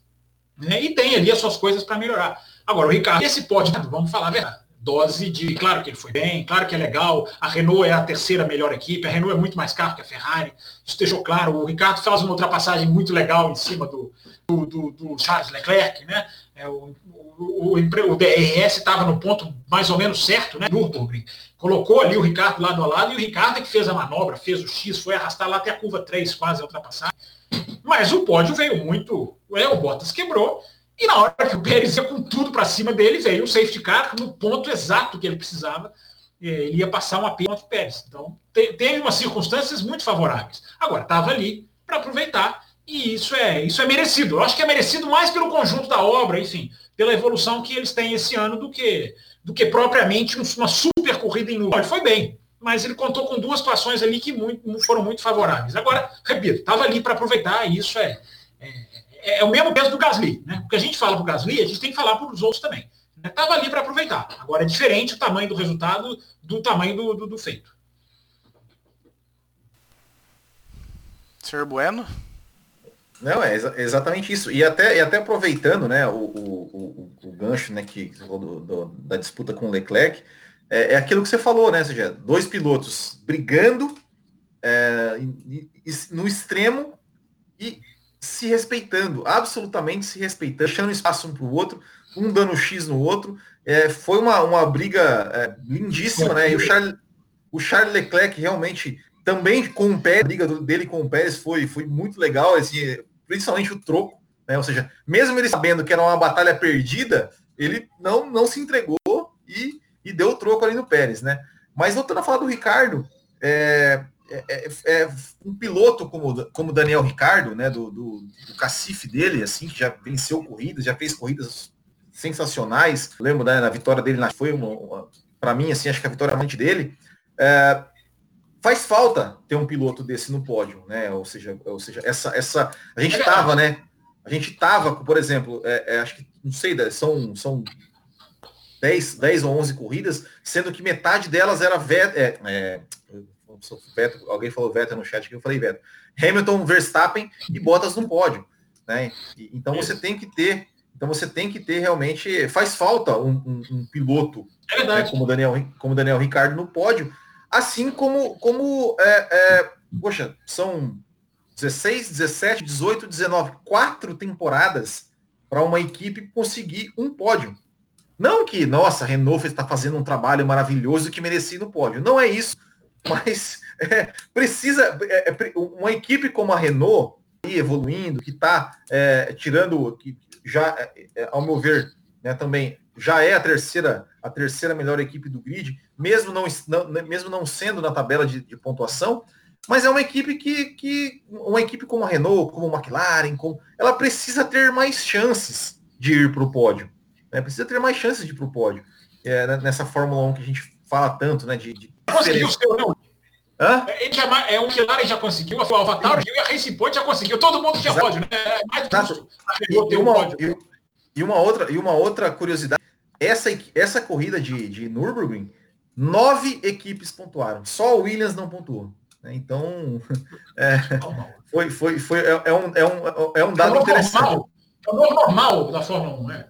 Speaker 4: né? e tem ali as suas coisas para melhorar. Agora, o Ricardo, esse pode, vamos falar a verdade, dose de, claro que ele foi bem, claro que é legal, a Renault é a terceira melhor equipe, a Renault é muito mais carro que a Ferrari, isso deixou claro, o Ricardo faz uma ultrapassagem muito legal em cima do, do, do, do Charles Leclerc, né? É, o, o, o, o DRS estava no ponto mais ou menos certo, né? Nürburgring. Colocou ali o Ricardo lado a lado e o Ricardo é que fez a manobra, fez o X, foi arrastar lá até a curva 3, quase a ultrapassagem. Mas o pódio veio muito. É, o Bottas quebrou, e na hora que o Pérez ia com tudo para cima dele, veio o safety car no ponto exato que ele precisava. Ele ia passar uma pena contra o Pérez. Então, teve umas circunstâncias muito favoráveis. Agora, estava ali para aproveitar e isso é, isso é merecido. Eu acho que é merecido mais pelo conjunto da obra, enfim, pela evolução que eles têm esse ano do que, do que propriamente uma super corrida em Ele foi bem, mas ele contou com duas situações ali que muito, foram muito favoráveis. Agora, repito, estava ali para aproveitar e isso é, é é, o mesmo peso do Gasly. Né? O que a gente fala para o Gasly, a gente tem que falar para os outros também. Estava ali para aproveitar. Agora é diferente o tamanho do resultado do tamanho do, do, do feito.
Speaker 2: Senhor Bueno?
Speaker 3: Não, é exa exatamente isso. E até, e até aproveitando né, o, o, o, o gancho né, que do, do, da disputa com o Leclerc, é, é, aquilo que você falou, né? Ou seja, dois pilotos brigando é, no extremo e se respeitando, absolutamente se respeitando, deixando espaço um para o outro, um dando X no outro. É, foi uma, uma briga é, lindíssima, né? E o Charles, o Charles Leclerc realmente também com o Pérez, a briga dele com o Pérez foi, foi muito legal, assim, principalmente o troco, né? Ou seja, mesmo ele sabendo que era uma batalha perdida, ele não, não se entregou e, e deu o troco ali no Pérez, né? Mas voltando a falar do Ricardo, é, é, é, é, um piloto como, como Daniel Ricardo, né, do, do, do cacife dele, assim, que já venceu corridas, já fez corridas sensacionais. Lembro né, na vitória dele, na, foi uma, uma para mim, assim, acho que a vitória é dele. É, faz falta ter um piloto desse no pódio, né? Ou seja, ou seja, essa, essa a gente tava, né? A gente tava, por exemplo, é, é, acho que não sei, são são 10, 10 ou 11 corridas, sendo que metade delas era é, é, Vettel, alguém falou Vettel no chat que eu falei Vettel. Hamilton, Verstappen e Bottas no pódio. né? então isso. você tem que ter, então você tem que ter realmente, faz falta um, um, um piloto
Speaker 4: é né,
Speaker 3: como Daniel, como Daniel Ricardo no pódio, assim como, como é, é, poxa, são 16, 17, 18, 19, quatro temporadas para uma equipe conseguir um pódio. Não que, nossa, a Renault está fazendo um trabalho maravilhoso que merecia no pódio. Não é isso. Mas é, precisa. É, é uma equipe como a Renault, evoluindo, que está é, tirando, que já, é, é, ao meu ver, né, também já é a terceira, a terceira melhor equipe do grid, mesmo não, não mesmo não sendo na tabela de, de, pontuação, mas é uma equipe que, que uma equipe como a Renault, como a McLaren, como, ela precisa ter mais chances de ir para o pódio. Né? Precisa ter mais chances de ir para o pódio. É, né, nessa Fórmula 1 que a gente fala tanto, né? De, de
Speaker 4: conseguiu o seu, não. Hã? Ele já, é, o McLaren já conseguiu, o Avatar e a Racing Point já conseguiu. Todo mundo tinha pódio, né? É mais
Speaker 3: justo. E, e, uma, e, e, uma outra, e uma outra curiosidade, essa, essa corrida de, de Nürburgring, nove equipes pontuaram. Só o Williams não pontuou. Né? Então, é, foi, foi, foi, é, é, um, é, um, é um dado é interessante.
Speaker 4: É o normal da Fórmula 1, né?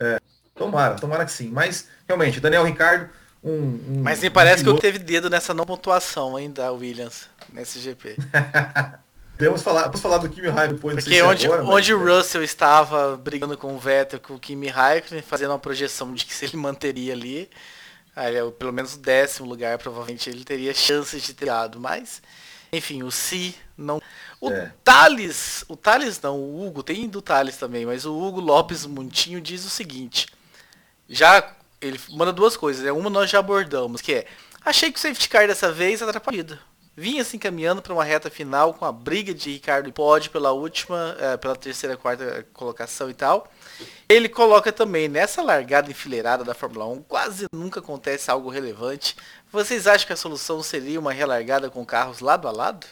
Speaker 3: É, tomara, tomara que sim. Mas, realmente, Daniel Ricardo, um, um,
Speaker 2: Mas me parece um que eu teve dedo nessa não pontuação ainda, Williams, nesse GP.
Speaker 3: Podemos falar, vamos falar do Kimi Raikkonen depois.
Speaker 2: Porque se onde, agora, onde o Russell estava brigando com o Vettel, com o Kimi Raikkonen, fazendo uma projeção de que se ele manteria ali, aí, pelo menos o décimo lugar, provavelmente ele teria chances de ter dado. Mas, enfim, o Si não. O é. Thales, o Thales não, o Hugo, tem do Thales também, mas o Hugo Lopes Montinho diz o seguinte. Já ele manda duas coisas. É uma nós já abordamos, que é achei que o safety car dessa vez atrapalhado. Vinha se encaminhando para uma reta final com a briga de Ricardo e Pod pela última, é, pela terceira, quarta colocação e tal. Ele coloca também nessa largada enfileirada da Fórmula 1, quase nunca acontece algo relevante. Vocês acham que a solução seria uma relargada com carros lado a lado?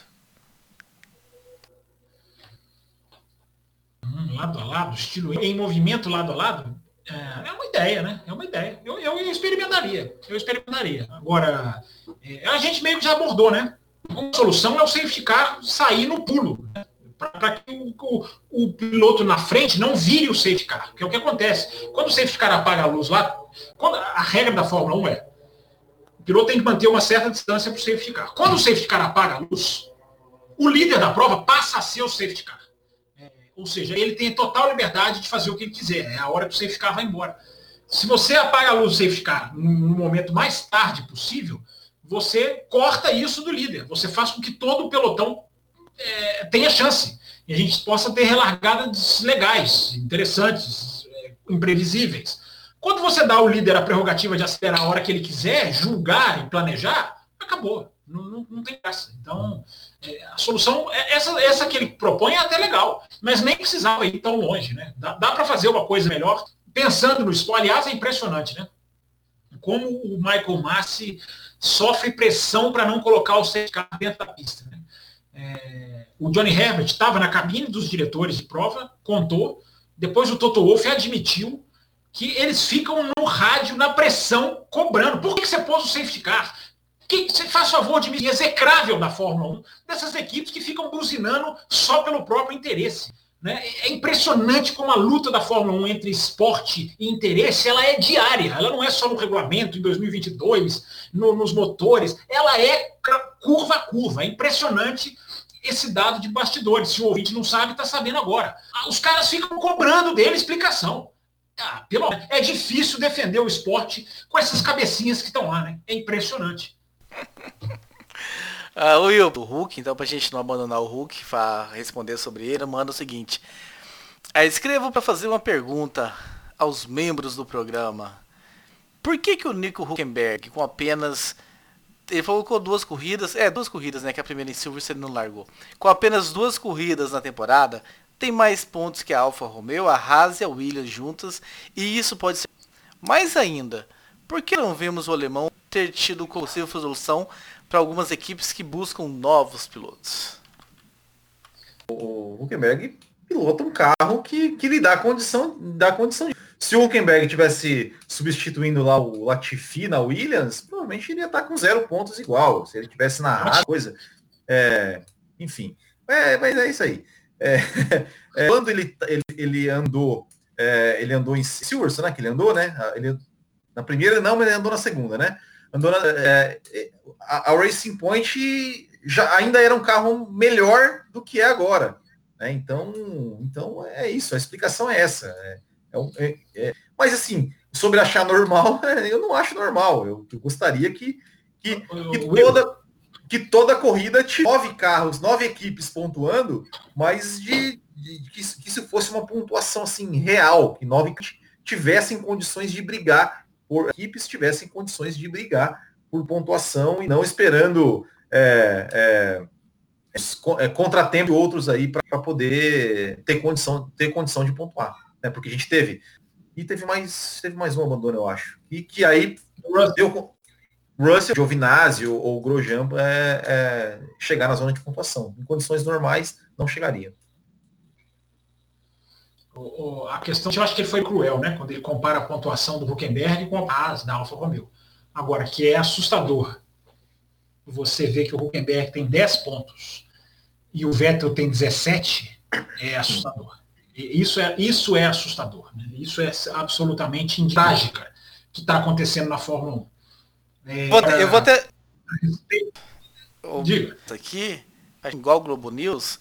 Speaker 4: Hum, lado a lado, estilo em movimento lado a lado? É, é uma ideia, né? É uma ideia. Eu, eu experimentaria. Eu experimentaria. Agora, é, a gente meio que já abordou, né? Uma solução é o safety car sair no pulo. Né? Para que o, o, o, piloto na frente não vire o safety car. Que é o que acontece. Quando o safety car apaga a luz lá, quando, a regra da Fórmula 1 é o piloto tem que manter uma certa distância para o safety car. Quando o safety car apaga a luz, o líder da prova passa a ser o safety car. Ou seja, ele tem total liberdade de fazer o que ele quiser. É a hora que o safety car vai embora. Se você apaga a luz do safety car no momento mais tarde possível, você corta isso do líder. Você faz com que todo o pelotão é, tenha chance. E a gente possa ter relargadas legais, interessantes, é, imprevisíveis. Quando você dá ao líder a prerrogativa de acelerar a hora que ele quiser, julgar e planejar, acabou. Não, não, não tem graça. Então, a solução, é, essa, essa que ele propõe é até legal, mas nem precisava ir tão longe. Né? Dá, dá para fazer uma coisa melhor pensando no esporte. Aliás, é impressionante, né? Como o Michael Massi sofre pressão para não colocar o safety car dentro da pista. Né? É, o Johnny Herbert estava na cabine dos diretores de prova, contou. Depois o Toto Wolff admitiu que eles ficam no rádio, na pressão, cobrando. Por que você pôs o safety car? Que você faz favor de me execrável da Fórmula 1, dessas equipes que ficam buzinando só pelo próprio interesse. Né? É impressionante como a luta da Fórmula 1 entre esporte e interesse ela é diária. Ela não é só no regulamento em 2022, no, nos motores. Ela é curva a curva. É impressionante esse dado de bastidores. Se o ouvinte não sabe, está sabendo agora. Ah, os caras ficam cobrando dele explicação. Ah, pelo... É difícil defender o esporte com essas cabecinhas que estão lá. Né? É impressionante.
Speaker 2: Uh, o Will, o Hulk, então pra gente não abandonar o Hulk, para responder sobre ele, manda o seguinte. Uh, escrevo para fazer uma pergunta aos membros do programa. Por que que o Nico Huckenberg, com apenas... Ele colocou duas corridas, é, duas corridas, né, que a primeira em Silverstone não largou. Com apenas duas corridas na temporada, tem mais pontos que a Alfa Romeo, a Haas e a Williams juntas, e isso pode ser... Mais ainda, por que não vemos o alemão ter tido possível solução para algumas equipes que buscam novos pilotos.
Speaker 3: O Huckenberg pilota um carro que, que lhe dá condição, dá condição. Se o Huckenberg tivesse substituindo lá o Latifi na Williams, provavelmente iria estar com zero pontos igual. Se ele tivesse na coisa. É, enfim. É, mas é isso aí. é, é, quando ele, ele, ele andou, é, ele andou em Silverstone, né? Que ele andou, né? Ele, na primeira não, mas ele andou na segunda, né? Andou na, é, é, a, a, Racing Point já ainda era um carro melhor do que é agora. Né? Então, então é isso, a explicação é essa. É, é, mas assim, sobre achar normal, eu não acho normal. Eu, eu gostaria que, que, que toda que toda corrida tinha nove carros, nove equipes pontuando, mas de, de, de que, que isso fosse uma pontuação assim real, que nove tivessem condições de brigar por equipes tivessem condições de brigar por pontuação e não esperando é, é, é, contratempo outros aí para poder ter condição, ter condição de pontuar. Né? Porque a gente teve. E teve mais, teve mais um abandono, eu acho. E que aí deu, Russell, Giovinazzi ou, ou Grosjean é, é, chegar na zona de pontuação. Em condições normais, não chegaria.
Speaker 4: O, o, a questão, eu acho que ele foi cruel, né? Quando ele compara a pontuação do Huckenberg com a Haas da Alfa Romeo. Agora, que é assustador. Você vê que o Huckenberg tem 10 pontos e o Vettel tem 17, é assustador. Isso é, isso é assustador. Né? Isso é absolutamente trágica que está acontecendo na Fórmula 1.
Speaker 2: É, vou eu vou ter.
Speaker 4: Diga.
Speaker 2: Aqui, igual o Globo News,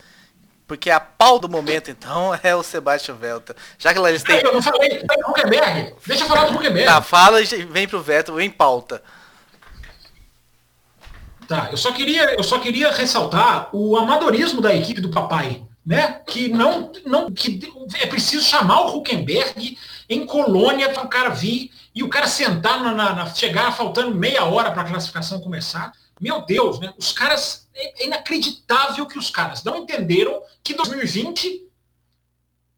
Speaker 2: porque a pau do momento, então, é o Sebastian Vettel. Já que eles têm.
Speaker 4: Eu não falei Huckenberg. Deixa eu falar do Huckenberg.
Speaker 2: Tá, fala e vem pro Vettel em pauta.
Speaker 4: Tá, eu só queria, eu só queria ressaltar o amadorismo da equipe do papai, né? Que não, não, que é preciso chamar o Huckenberg em Colônia para o cara vir e o cara sentar na, na, na chegar faltando meia hora para a classificação começar. Meu Deus, né? Os caras. É, é inacreditável que os caras não entenderam que 2020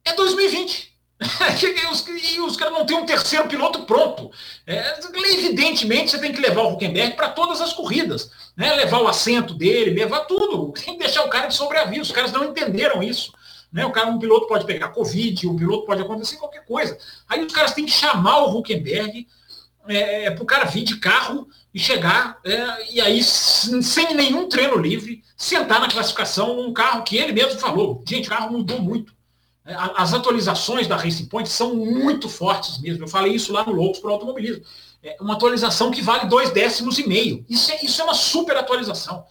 Speaker 4: é 2020. e os caras não têm um terceiro piloto pronto. É, evidentemente, você tem que levar o Huckenberg para todas as corridas. Né? Levar o assento dele, levar tudo. Tem que deixar o cara de sobreaviso. Os caras não entenderam isso. Né? O cara, um piloto pode pegar Covid, um piloto pode acontecer qualquer coisa. Aí os caras têm que chamar o Huckenberg é, para o cara vir de carro e chegar, é, e aí, sem nenhum treino livre, sentar na classificação um carro que ele mesmo falou. Gente, o carro mudou muito. É, as atualizações da Racing Point são muito fortes mesmo. Eu falei isso lá no Loucos para o Automobilismo. É uma atualização que vale dois décimos e meio. Isso é, isso é uma super atualização.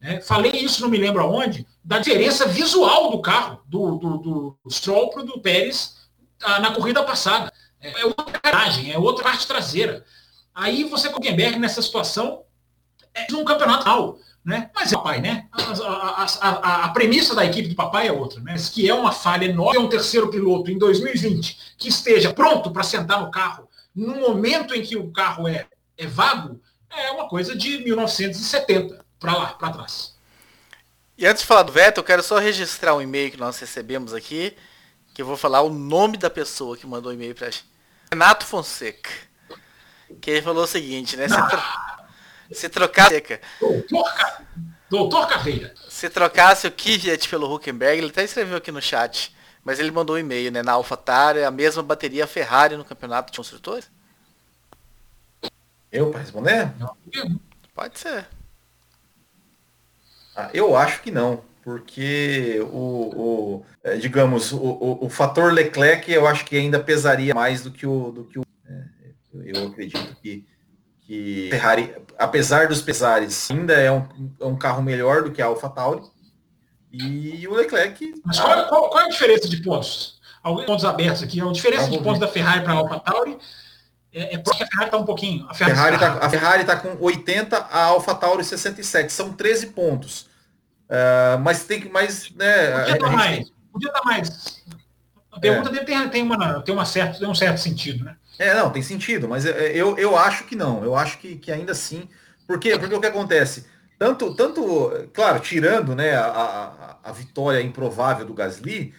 Speaker 4: É, falei isso, não me lembro aonde, da diferença visual do carro, do, do, do Stroll para do Pérez ah, na corrida passada. É, outra garagem, é outra parte traseira. Aí você com o Huckenberg nessa situação é num campeonato mal, né? Mas é papai, né? A, a, a, a, premissa da equipe do papai é outra, né? Que é uma falha enorme, é um terceiro piloto em 2020 que esteja pronto para sentar no carro no momento em que o carro é, é vago, é uma coisa de 1970 para lá, para trás.
Speaker 2: E antes de falar do Vettel, eu quero só registrar um e-mail que nós recebemos aqui, que eu vou falar o nome da pessoa que mandou o e-mail para gente. Renato Fonseca. Que ele falou o seguinte, né? Se, tro... se trocasse...
Speaker 4: Doutor, Doutor Carreira.
Speaker 2: Se trocasse o Kvyat pelo Huckenberg, ele até escreveu aqui no chat, mas ele mandou um e-mail, né? Na AlphaTauri, a mesma bateria Ferrari no campeonato de construtores?
Speaker 3: Eu, para responder?
Speaker 2: Pode ser.
Speaker 3: Ah, eu acho que não, porque o, o é, digamos, o, o, o, fator Leclerc eu acho que ainda pesaria mais do que o, do que o é, eu acredito que, que Ferrari, apesar dos pesares, ainda é um, é um carro melhor do que a AlphaTauri. E o Leclerc.
Speaker 4: Mas qual, qual, qual, é a diferença de pontos? Alguns pontos abertos aqui. A diferença de pontos da Ferrari para a AlphaTauri é, é porque a Ferrari está um pouquinho.
Speaker 3: A Ferrari está tá, a Ferrari tá com 80, a AlphaTauri 67. São 13 pontos. Uh, mas tem que mais. Né,
Speaker 4: podia dar mais. Tem... Podia dar mais. A pergunta é. dele tem, tem, uma, tem, uma certo, tem um certo sentido, né?
Speaker 3: É, não, tem sentido, mas eu, eu acho que não. Eu acho que, que ainda assim. Porque, porque o que acontece? Tanto, tanto claro, tirando né, a, a, a vitória improvável do Gasly,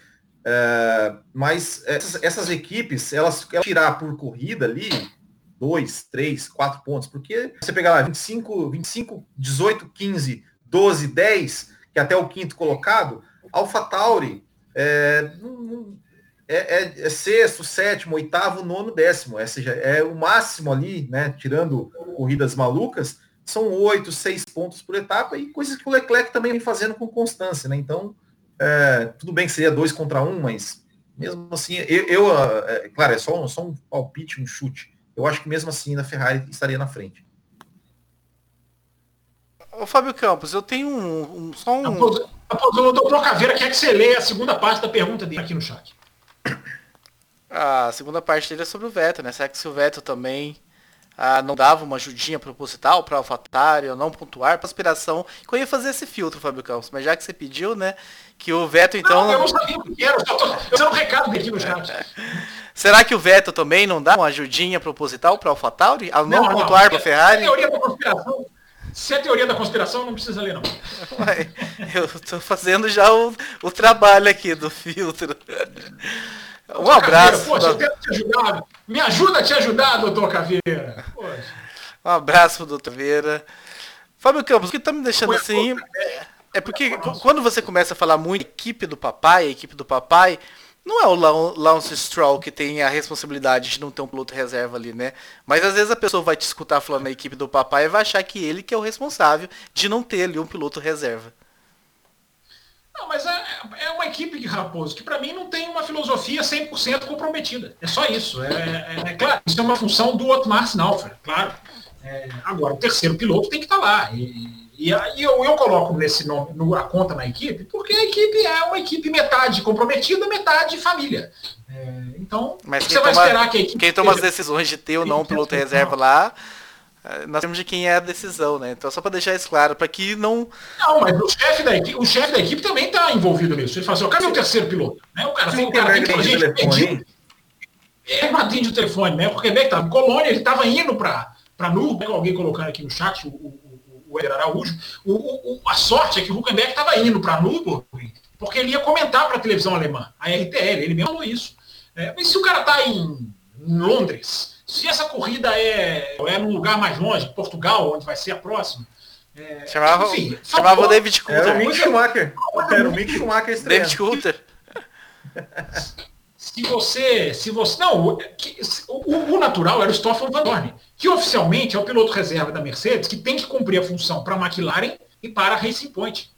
Speaker 3: é, mas essas, essas, equipes, elas, elas tirar por corrida ali, 2, 3, 4 pontos, porque você pegar lá 25, 25, 18, 15, 12, 10, que é até o quinto colocado, AlphaTauri é, é, é, é, sexto, sétimo, oitavo, nono, décimo. É, seja, é o máximo ali, né? Tirando corridas malucas, são oito, seis pontos por etapa e coisas que o Leclerc também vem fazendo com constância, né? Então, É, tudo bem que seria dois contra um, mas mesmo assim, eu, eu é, claro, é só, só um palpite, um chute. Eu acho que mesmo assim a Ferrari estaria na frente.
Speaker 2: Ô Fábio Campos, eu tenho um, um só um.
Speaker 4: O doutor Caveira quer que você leia a segunda parte da pergunta dele aqui no chat.
Speaker 2: A segunda parte dele é sobre o Veto, né? Será que se o Veto também ah, não dava uma ajudinha proposital para o AlphaTauri, não pontuar para aspiração? Eu ia fazer esse filtro, Fábio Campos, mas já que você pediu, né? Que o Veto então. Não,
Speaker 4: eu não sabia o que era, eu tô dando um recado aqui no chat.
Speaker 2: Será que o Veto também não dá uma ajudinha proposital para o AlphaTauri? A não, não pontuar para a Ferrari? É
Speaker 4: teoria da conspiração. Se é teoria da conspiração, não precisa ler, não.
Speaker 2: Ué, eu estou fazendo já o, o trabalho aqui do filtro. Um abraço.
Speaker 4: Poxa, eu quero te ajudar. Me ajuda a te ajudar, doutor Caveira. Poxa.
Speaker 2: Um abraço pro doutor Caveira. Fábio Campos, o que tá me deixando assim é porque quando você começa a falar muito equipe do papai, equipe do papai, não é o Lance Stroll que tem a responsabilidade de não ter um piloto reserva ali, né? Mas às vezes a pessoa vai te escutar falando na equipe do papai e vai achar que ele que é o responsável de não ter ali um piloto reserva.
Speaker 4: Não, mas é, é uma equipe de Raposo que para mim não tem uma filosofia 100% comprometida. É só isso. É, é, é, claro, isso é uma função do Otmar Snaufer, claro. É, agora, o terceiro piloto tem que estar tá lá. E, e aí eu, eu coloco nesse nome, no, a conta na equipe, porque a equipe é uma equipe metade comprometida, metade família. É, então,
Speaker 2: Mas você vai esperar que a equipe. Quem toma as decisões de ter ou não piloto reserva lá, é, nós temos de quem é a decisão, né? Então só para deixar isso claro, para que não.
Speaker 4: Não, mas o chefe da equipe, o chefe da equipe também está envolvido nisso. Ele fala assim, cadê o terceiro piloto? Né? O cara,
Speaker 3: tem, o cara tem que
Speaker 4: gente É, não atende o telefone, né? Porque bem, tá, Colônia, ele estava indo para para alguém colocando aqui no chat, o, o Eder Araújo. O, o, a sorte é que o Huckenberg estava indo para Nürburgring porque ele ia comentar para a televisão alemã, a RTL, ele mesmo falou isso. É, mas se o cara está em Londres, se essa corrida é, é num lugar mais longe, Portugal, onde vai ser a próxima,
Speaker 2: é, chamava, enfim, chamava o David
Speaker 3: Coulter. Era o Mick Schumacher. Era o Mick Schumacher
Speaker 2: estreando. David Coulter.
Speaker 4: Se você, se você, não, o, o, o natural era o Stoffel Van Dorn, que oficialmente é o piloto reserva da Mercedes, que tem que cumprir a função para a McLaren e para a Racing Point.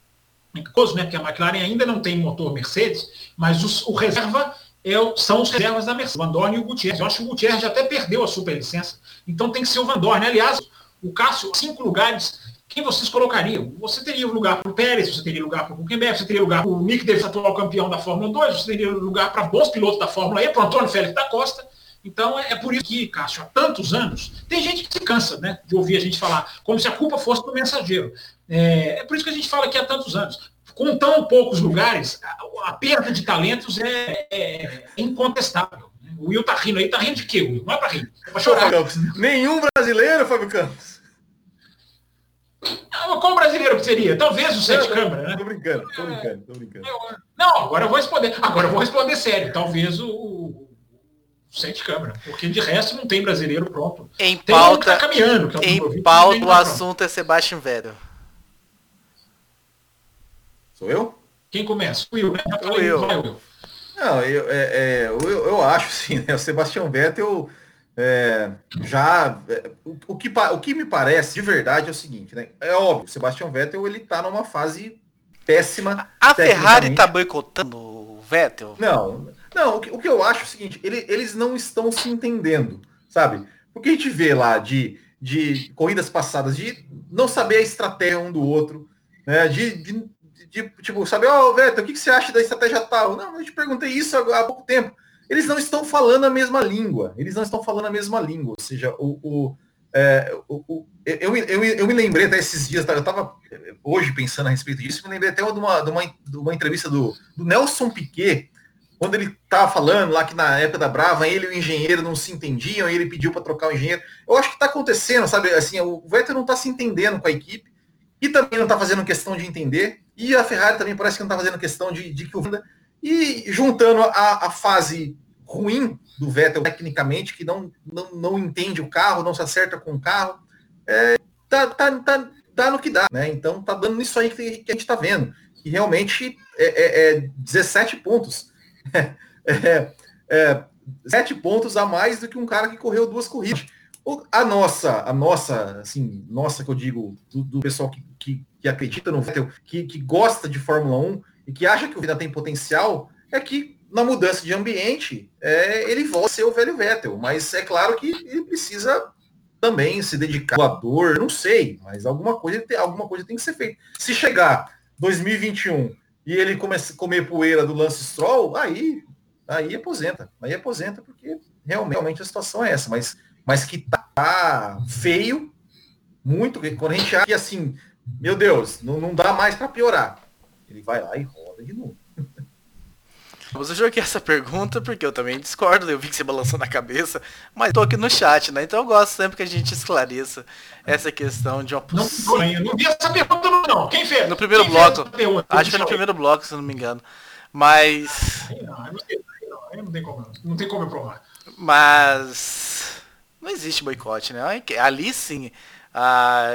Speaker 4: Curioso, né? Porque a McLaren ainda não tem motor Mercedes, mas os, o reserva é, são os reservas da Mercedes, o Van Dorn e o Gutierrez. Eu acho que o Gutierrez já até perdeu a superlicença, então tem que ser o Van Dorn. Aliás, o Cássio, cinco lugares, quem vocês colocariam? Você teria lugar para o Pérez, você teria lugar para o Huckenberg, você teria lugar para o Nick Davis, atual campeão da Fórmula 2, você teria lugar para bons pilotos da Fórmula E, para o Antônio Félix da Costa, então é, é, por isso que, Cássio, há tantos anos, tem gente que se cansa né, de ouvir a gente falar, como se a culpa fosse do mensageiro. É, é por isso que a gente fala aqui há tantos anos. Com tão poucos lugares, a, perda de talentos é, é incontestável. O Will tá rindo aí, tá rindo de quê, Will? Não é para rir, é chorar.
Speaker 3: Nenhum brasileiro, Fábio Campos.
Speaker 4: Não, qual brasileiro que seria? Talvez o Sete Câmara, né?
Speaker 3: Tô brincando, tô brincando, tô brincando.
Speaker 4: Não, agora eu vou responder. Agora eu vou responder sério. Talvez o, sete câmeras, porque de resto não tem brasileiro pronto.
Speaker 2: Em tem pauta, um tá caminhando. Que é em pauta o assunto é Sebastian Vettel.
Speaker 3: Sou eu?
Speaker 4: Quem começa? O Will, né?
Speaker 2: O. Vai,
Speaker 3: Will. Não, eu, é, é, eu, eu, acho sim, né? O Sebastian Vettel é, já. É, o, o, que, o que me parece de verdade é o seguinte, né? É óbvio, o Sebastian Vettel ele tá numa fase péssima.
Speaker 2: A Ferrari tá boicotando o Vettel?
Speaker 3: Não, não, o que, o que eu acho é o seguinte, ele, eles não estão se entendendo, sabe? Porque a gente vê lá de, de corridas passadas, de não saber a estratégia um do outro, né? De, de, de tipo, saber, ó, oh, Veto, o que, que você acha da estratégia tal? Não, eu te perguntei isso há, pouco tempo. Eles não estão falando a mesma língua, eles não estão falando a mesma língua, ou seja, o, o, é, o, eu, eu, eu, me lembrei até esses dias, eu estava hoje pensando a respeito disso, me lembrei até de uma, de uma, de uma entrevista do, do Nelson Piquet, quando ele estava falando lá que na época da Brava, ele e o engenheiro não se entendiam, e ele pediu para trocar o engenheiro. Eu acho que está acontecendo, sabe? Assim, o Vettel não está se entendendo com a equipe, e também não está fazendo questão de entender, e a Ferrari também parece que não está fazendo questão de, de que o e juntando a, a fase ruim do Vettel tecnicamente, que não, não, não entende o carro, não se acerta com o carro, é, tá, tá, tá, dá no que dá, né? Então tá dando isso aí que, que a gente está vendo. E realmente é, é, é 17 pontos é, é, sete pontos a mais do que um cara que correu duas corridas. A nossa, a nossa, assim, nossa que eu digo, do, do pessoal que, que, que, acredita no Vettel, que, que gosta de Fórmula 1, e que acha que o Vettel tem potencial, é que na mudança de ambiente é, ele volta a ser o velho Vettel. Mas é claro que ele precisa também se dedicar à dor, não sei, mas alguma coisa, alguma coisa tem que ser feita. Se chegar 2021 e ele começa a comer poeira do Lance Stroll, aí, aí aposenta. Aí aposenta porque realmente a situação é essa. Mas, mas que tá feio, muito, quando a gente acha que assim, meu Deus, não, não dá mais para piorar. Ele vai lá e roda de novo.
Speaker 2: Você joguei essa pergunta porque eu também discordo, eu vi que você balançou na cabeça, mas tô aqui no chat, né? Então eu gosto sempre que a gente esclareça essa questão de uma
Speaker 4: possível... Não, não vi essa pergunta não. Quem fez?
Speaker 2: No primeiro Quem bloco. Acho que foi no primeiro bloco, se não me engano. Mas...
Speaker 4: Não, não, tem como, não tem como eu provar.
Speaker 2: Mas... Não existe boicote, né? Ali sim ah,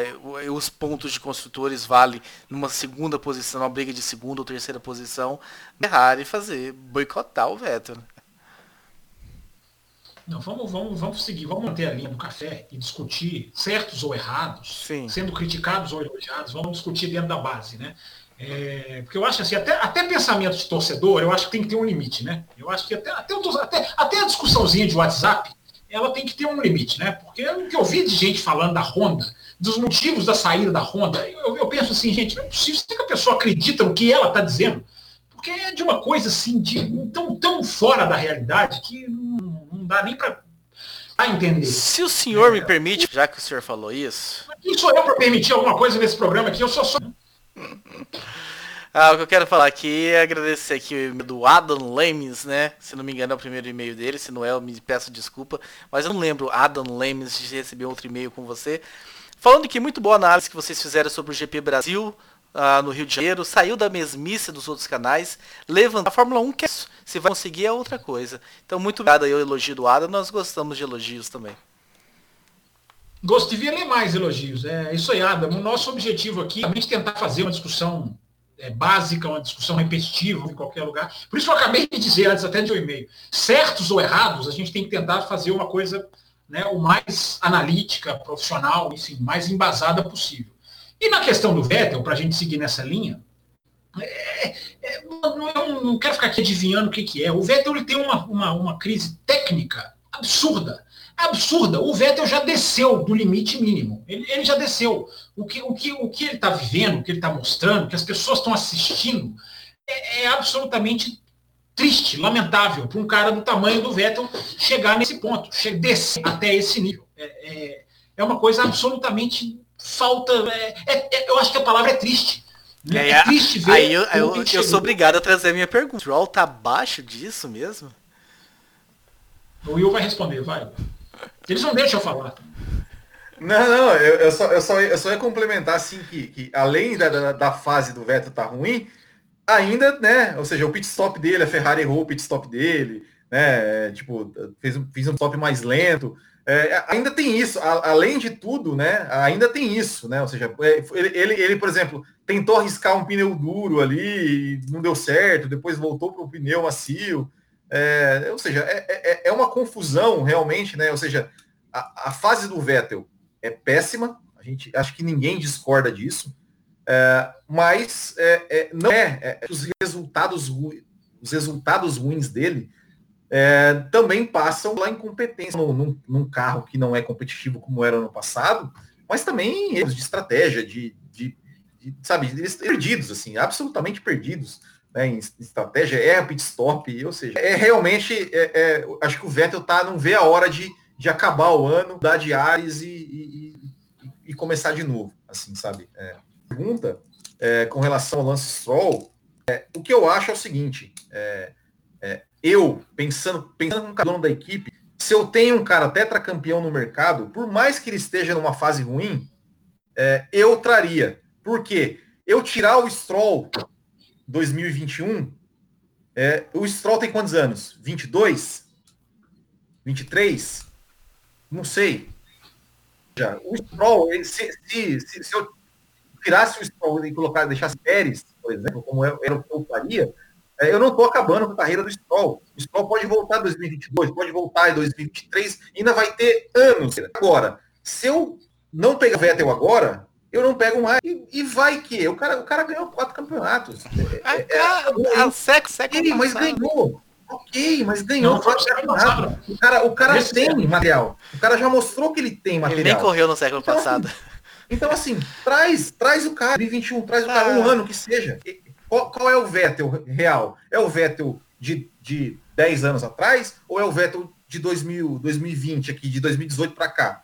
Speaker 2: os pontos de construtores vale numa segunda posição, uma briga de segunda ou terceira posição, errar e fazer, boicotar o Vettel. Né?
Speaker 4: Não, vamos, vamos, vamos seguir, vamos manter a linha do café e discutir certos ou errados,
Speaker 2: Sim.
Speaker 4: sendo criticados ou elogiados, vamos discutir dentro da base, né? É, porque eu acho assim, até, até pensamento de torcedor, eu acho que tem que ter um limite, né? Eu acho que até, até, até, até a discussãozinha de WhatsApp, ela tem que ter um limite, né? Porque o que eu vi de gente falando da Honda, dos motivos da saída da Honda, eu, eu penso assim, gente, não é possível que a pessoa acredita no que ela está dizendo, porque é de uma coisa assim, de, tão, tão fora da realidade que não, não dá nem para entender.
Speaker 2: Se o senhor é, me permite, já que o senhor falou isso.
Speaker 4: Quem sou eu para permitir alguma coisa nesse programa aqui? Eu sou só.
Speaker 2: Ah, o que eu quero falar aqui é agradecer aqui do Adam Lemes, né? Se não me engano é o primeiro e-mail dele, se não é eu me peço desculpa, mas eu não lembro Adam Lemes de receber outro e-mail com você. Falando que muito boa análise que vocês fizeram sobre o GP Brasil uh, no Rio de Janeiro, saiu da mesmice dos outros canais, levantou a Fórmula 1 que é. Se vai conseguir é outra coisa. Então muito obrigado aí ao elogio do Adam, nós gostamos de elogios também.
Speaker 4: Gosto, devia ler mais elogios. É isso aí, Adam. O nosso objetivo aqui é a gente tentar fazer uma discussão é, básica, uma discussão repetitiva em qualquer lugar. Por isso eu acabei de dizer antes até de um e-mail. Certos ou errados, a gente tem que tentar fazer uma coisa né, o mais analítica, profissional, enfim, mais embasada possível. E na questão do Vettel, para a gente seguir nessa linha, é, é, não, não, quero ficar aqui adivinhando o que, que é. O Vettel ele tem uma, uma, uma crise técnica absurda absurda. O Vettel já desceu do limite mínimo. Ele, ele já desceu. O que, o, que, o que ele está vivendo, o que ele está mostrando, o que as pessoas estão assistindo, é, é, absolutamente triste, lamentável para um cara do tamanho do Vettel chegar nesse ponto, descer até esse nível. É, é, é uma coisa absolutamente falta. É, é, é, eu acho que a palavra é triste.
Speaker 2: É, é triste ver. Aí eu, eu, eu sou obrigado a trazer a minha pergunta. O Stroll tá abaixo disso mesmo?
Speaker 4: O Will vai responder, vai. Eles não deixam eu falar.
Speaker 3: Não, não, eu, eu, só, eu, só, eu só ia complementar assim que, que além da, da, da fase do Vettel tá ruim, ainda, né? Ou seja, o pit stop dele, a Ferrari errou o pit stop dele, né? Tipo, fez, fez um stop mais lento. É, ainda tem isso, a, além de tudo, né? Ainda tem isso, né? Ou seja, é, ele, ele, ele, por exemplo, tentou arriscar um pneu duro ali, não deu certo, depois voltou para o pneu macio. É, ou seja, é, é, é, uma confusão realmente, né? Ou seja, a, a, fase do Vettel é péssima, a gente acho que ninguém discorda disso, é, mas é, é, não é, é os resultados os resultados ruins dele também passam pela incompetência num, num, carro que não é competitivo como era no passado, mas também erros de estratégia, de, de, de sabe, eles perdidos assim, absolutamente perdidos né, em estratégia, é pit stop, ou seja, é realmente, é, é, acho que o Vettel tá, não vê a hora de, de acabar o ano, dar de ares e, e, e começar de novo, assim, sabe? É. Pergunta é, com relação ao Lance Stroll, é, o que eu acho é o seguinte, é, é, eu, pensando, pensando no dono da equipe, se eu tenho um cara tetracampeão no mercado, por mais que ele esteja numa fase ruim, eu traria. Por quê? Eu tirar o Stroll 2021, é, o Stroll tem quantos anos? 22? 23? Não sei. Já, o Stroll, se, se, se, se, eu tirasse o Stroll e colocar, deixasse Pérez, por exemplo, como era o que eu faria, é, eu não estou acabando com a carreira do Stroll. O Stroll pode voltar em 2022, pode voltar em 2023, ainda vai ter anos. Agora, se eu não pegar Vettel agora, eu não pego mais. E, e vai que o cara, o cara ganhou quatro campeonatos.
Speaker 2: É, é, é, é, século, século
Speaker 3: mas ganhou. Ok, mas ganhou não, campeonatos. O cara, o cara tem material. O cara já mostrou que ele tem material.
Speaker 2: Ele nem correu no século então, passado.
Speaker 3: Assim, então, assim, traz, traz o cara, 2021, traz o cara ah. um ano que seja. Qual, qual, é o Vettel real? É o Vettel de, de 10 anos atrás ou é o Vettel de 2000, 2020 aqui, de 2018 para cá?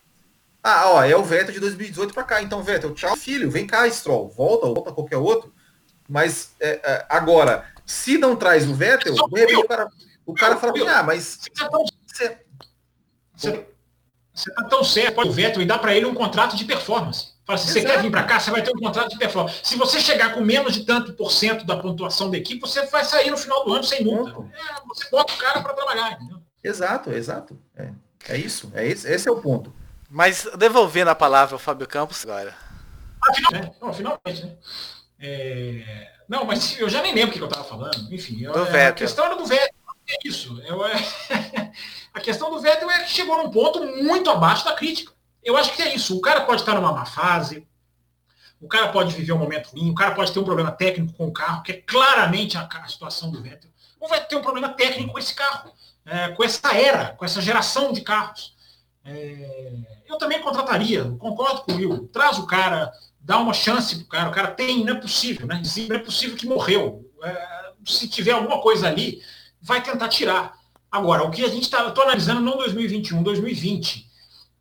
Speaker 3: Ah, ó, é o Vettel de 2018 para cá. Então, Vettel, tchau, filho, vem cá, Stroll, volta, volta qualquer outro. Mas é, é, agora, se não traz o Vettel, repente o cara, o cara fala assim, ah, mas.
Speaker 4: Você, você, você tá tão certo o Vettel e dá para ele um contrato de performance. Fala assim, você quer vir para cá, você vai ter um contrato de performance. Se você chegar com menos de tanto por cento da pontuação da equipe, você vai sair no final do ano sem multa. É, você bota o cara para trabalhar, entendeu?
Speaker 3: Exato, exato. É, é isso. É esse, esse é o ponto.
Speaker 2: Mas devolvendo a palavra ao Fábio Campos agora.
Speaker 4: Ah, Não, finalmente, né? É... Não, mas eu já nem lembro o que eu estava falando. Enfim,
Speaker 2: é,
Speaker 4: a questão era do Vettel. É isso. Eu, é... a questão do Vettel é que chegou num ponto muito abaixo da crítica. Eu acho que é isso. O cara pode estar numa má fase, o cara pode viver um momento ruim, o cara pode ter um problema técnico com o carro, que é claramente a, a situação do Vettel. O Vettel tem um problema técnico com esse carro, é, com essa era, com essa geração de carros. É, eu também contrataria, concordo com o Will. Traz o cara, dá uma chance pro cara. O cara tem, não é possível, né? Não é possível que morreu. É, se tiver alguma coisa ali, vai tentar tirar. Agora, o que a gente está, analisando não 2021, 2020.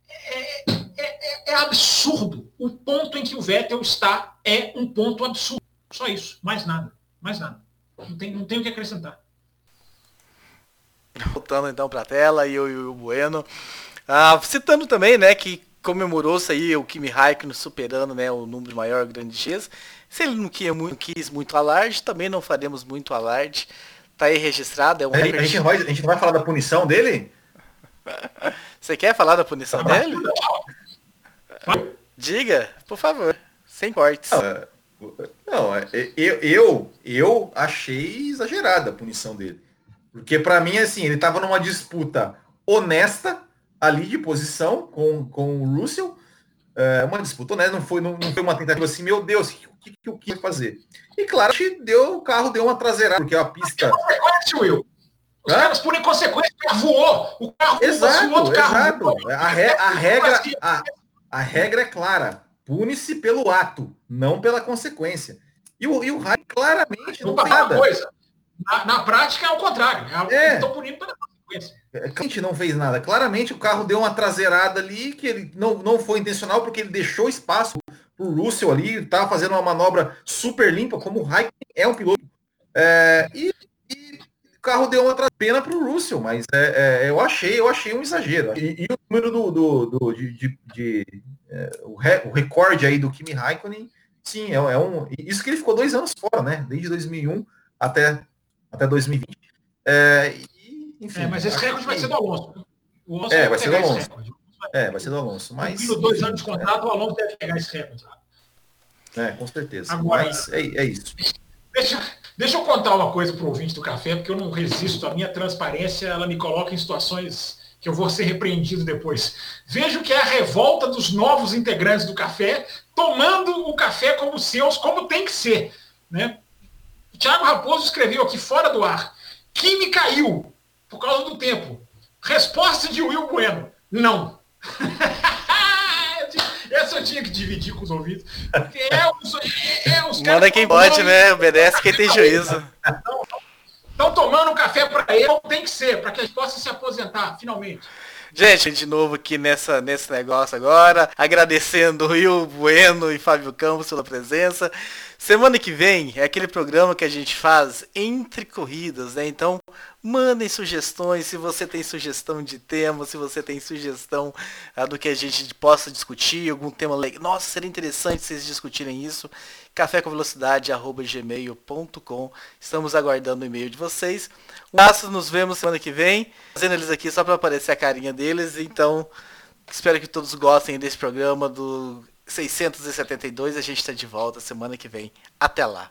Speaker 4: É, é, é, é, absurdo. O ponto em que o Vettel está é um ponto absurdo. Só isso, mais nada, mais nada. Não tem, não tem o que acrescentar.
Speaker 2: Voltando então para a tela e o, o Bueno. Ah, citando também, né, que comemorou-se aí o Kimi Raikkonen superando né, o número maior grande X. Se ele não quis muito, quis muito alarde, também não faremos muito alarde. Tá aí registrado. É um
Speaker 3: a, gente, a, gente vai, a gente vai falar da punição dele?
Speaker 2: Você quer falar da punição dele? Diga, por favor, sem cortes.
Speaker 3: Não, não é, eu, eu, eu achei exagerada a punição dele. Porque para mim, assim, ele estava numa disputa honesta ali de posição com, com o Russell. É, uma disputa honesta, não foi, não, não foi uma tentativa assim, meu Deus, o que, que, que eu quis fazer? E claro deu, o carro deu uma traseirada, porque a pista.
Speaker 4: Consequência, Will. Os Hã? caras, por inconsequência, voou. O carro
Speaker 3: exato, voou, outro exato. carro. A, re, a, regra, a, a regra é clara. Pune-se pelo ato, não pela consequência. E o, e o Raio claramente não, não nada. Coisa.
Speaker 4: Na, na, prática é o contrário. É. Estão punindo pela consequência.
Speaker 3: É, a gente não fez nada. Claramente o carro deu uma traseirada ali que ele não, não foi intencional porque ele deixou espaço para o Russell ali, estava fazendo uma manobra super limpa, como o Raikkonen é um piloto. É, e, e, o carro deu uma pena para o Russell, mas é, é, eu achei, eu achei um exagero. E, e o número do, do, do de, de, de é, o, o, recorde aí do Kimi Raikkonen, sim, é, é, um. Isso que ele ficou dois anos fora, né? Desde 2001 até, até 2020. É,
Speaker 4: enfim, é, mas esse recorde que... vai ser do Alonso.
Speaker 3: O Alonso é, vai ser do Alonso. É, vai ser do Alonso. Mas.
Speaker 4: dois anos de contrato, o Alonso deve pegar esse recorde.
Speaker 3: É, com certeza. Agora, mas é, é isso.
Speaker 4: Deixa, deixa eu contar uma coisa para o ouvinte do café, porque eu não resisto. A minha transparência ela me coloca em situações que eu vou ser repreendido depois. Vejo que é a revolta dos novos integrantes do café, tomando o café como seus, como tem que ser. Né? O Thiago Raposo escreveu aqui fora do ar. Kimi caiu por causa do tempo. Resposta de Will Bueno. Não. Essa eu tinha que dividir com os ouvidos. É os,
Speaker 2: é, é os Manda quem pode, né? Obedece quem tem juízo.
Speaker 4: Estão tomando café para ele, tem que ser, para que eles possam se aposentar, finalmente.
Speaker 2: Gente, de novo aqui nessa, nesse negócio agora, agradecendo o Rio Bueno e Fábio Campos pela presença. Semana que vem é aquele programa que a gente faz entre corridas, né? Então, mandem sugestões, se você tem sugestão de tema, se você tem sugestão ah, do que a gente possa discutir, algum tema legal. Nossa, seria interessante vocês discutirem isso cafécomvelocidade.gmail.com Estamos aguardando o e-mail de vocês. Um abraço, nos vemos semana que vem. Fazendo eles aqui só para aparecer a carinha deles. Então, espero que todos gostem desse programa do 672. A gente está de volta semana que vem. Até lá.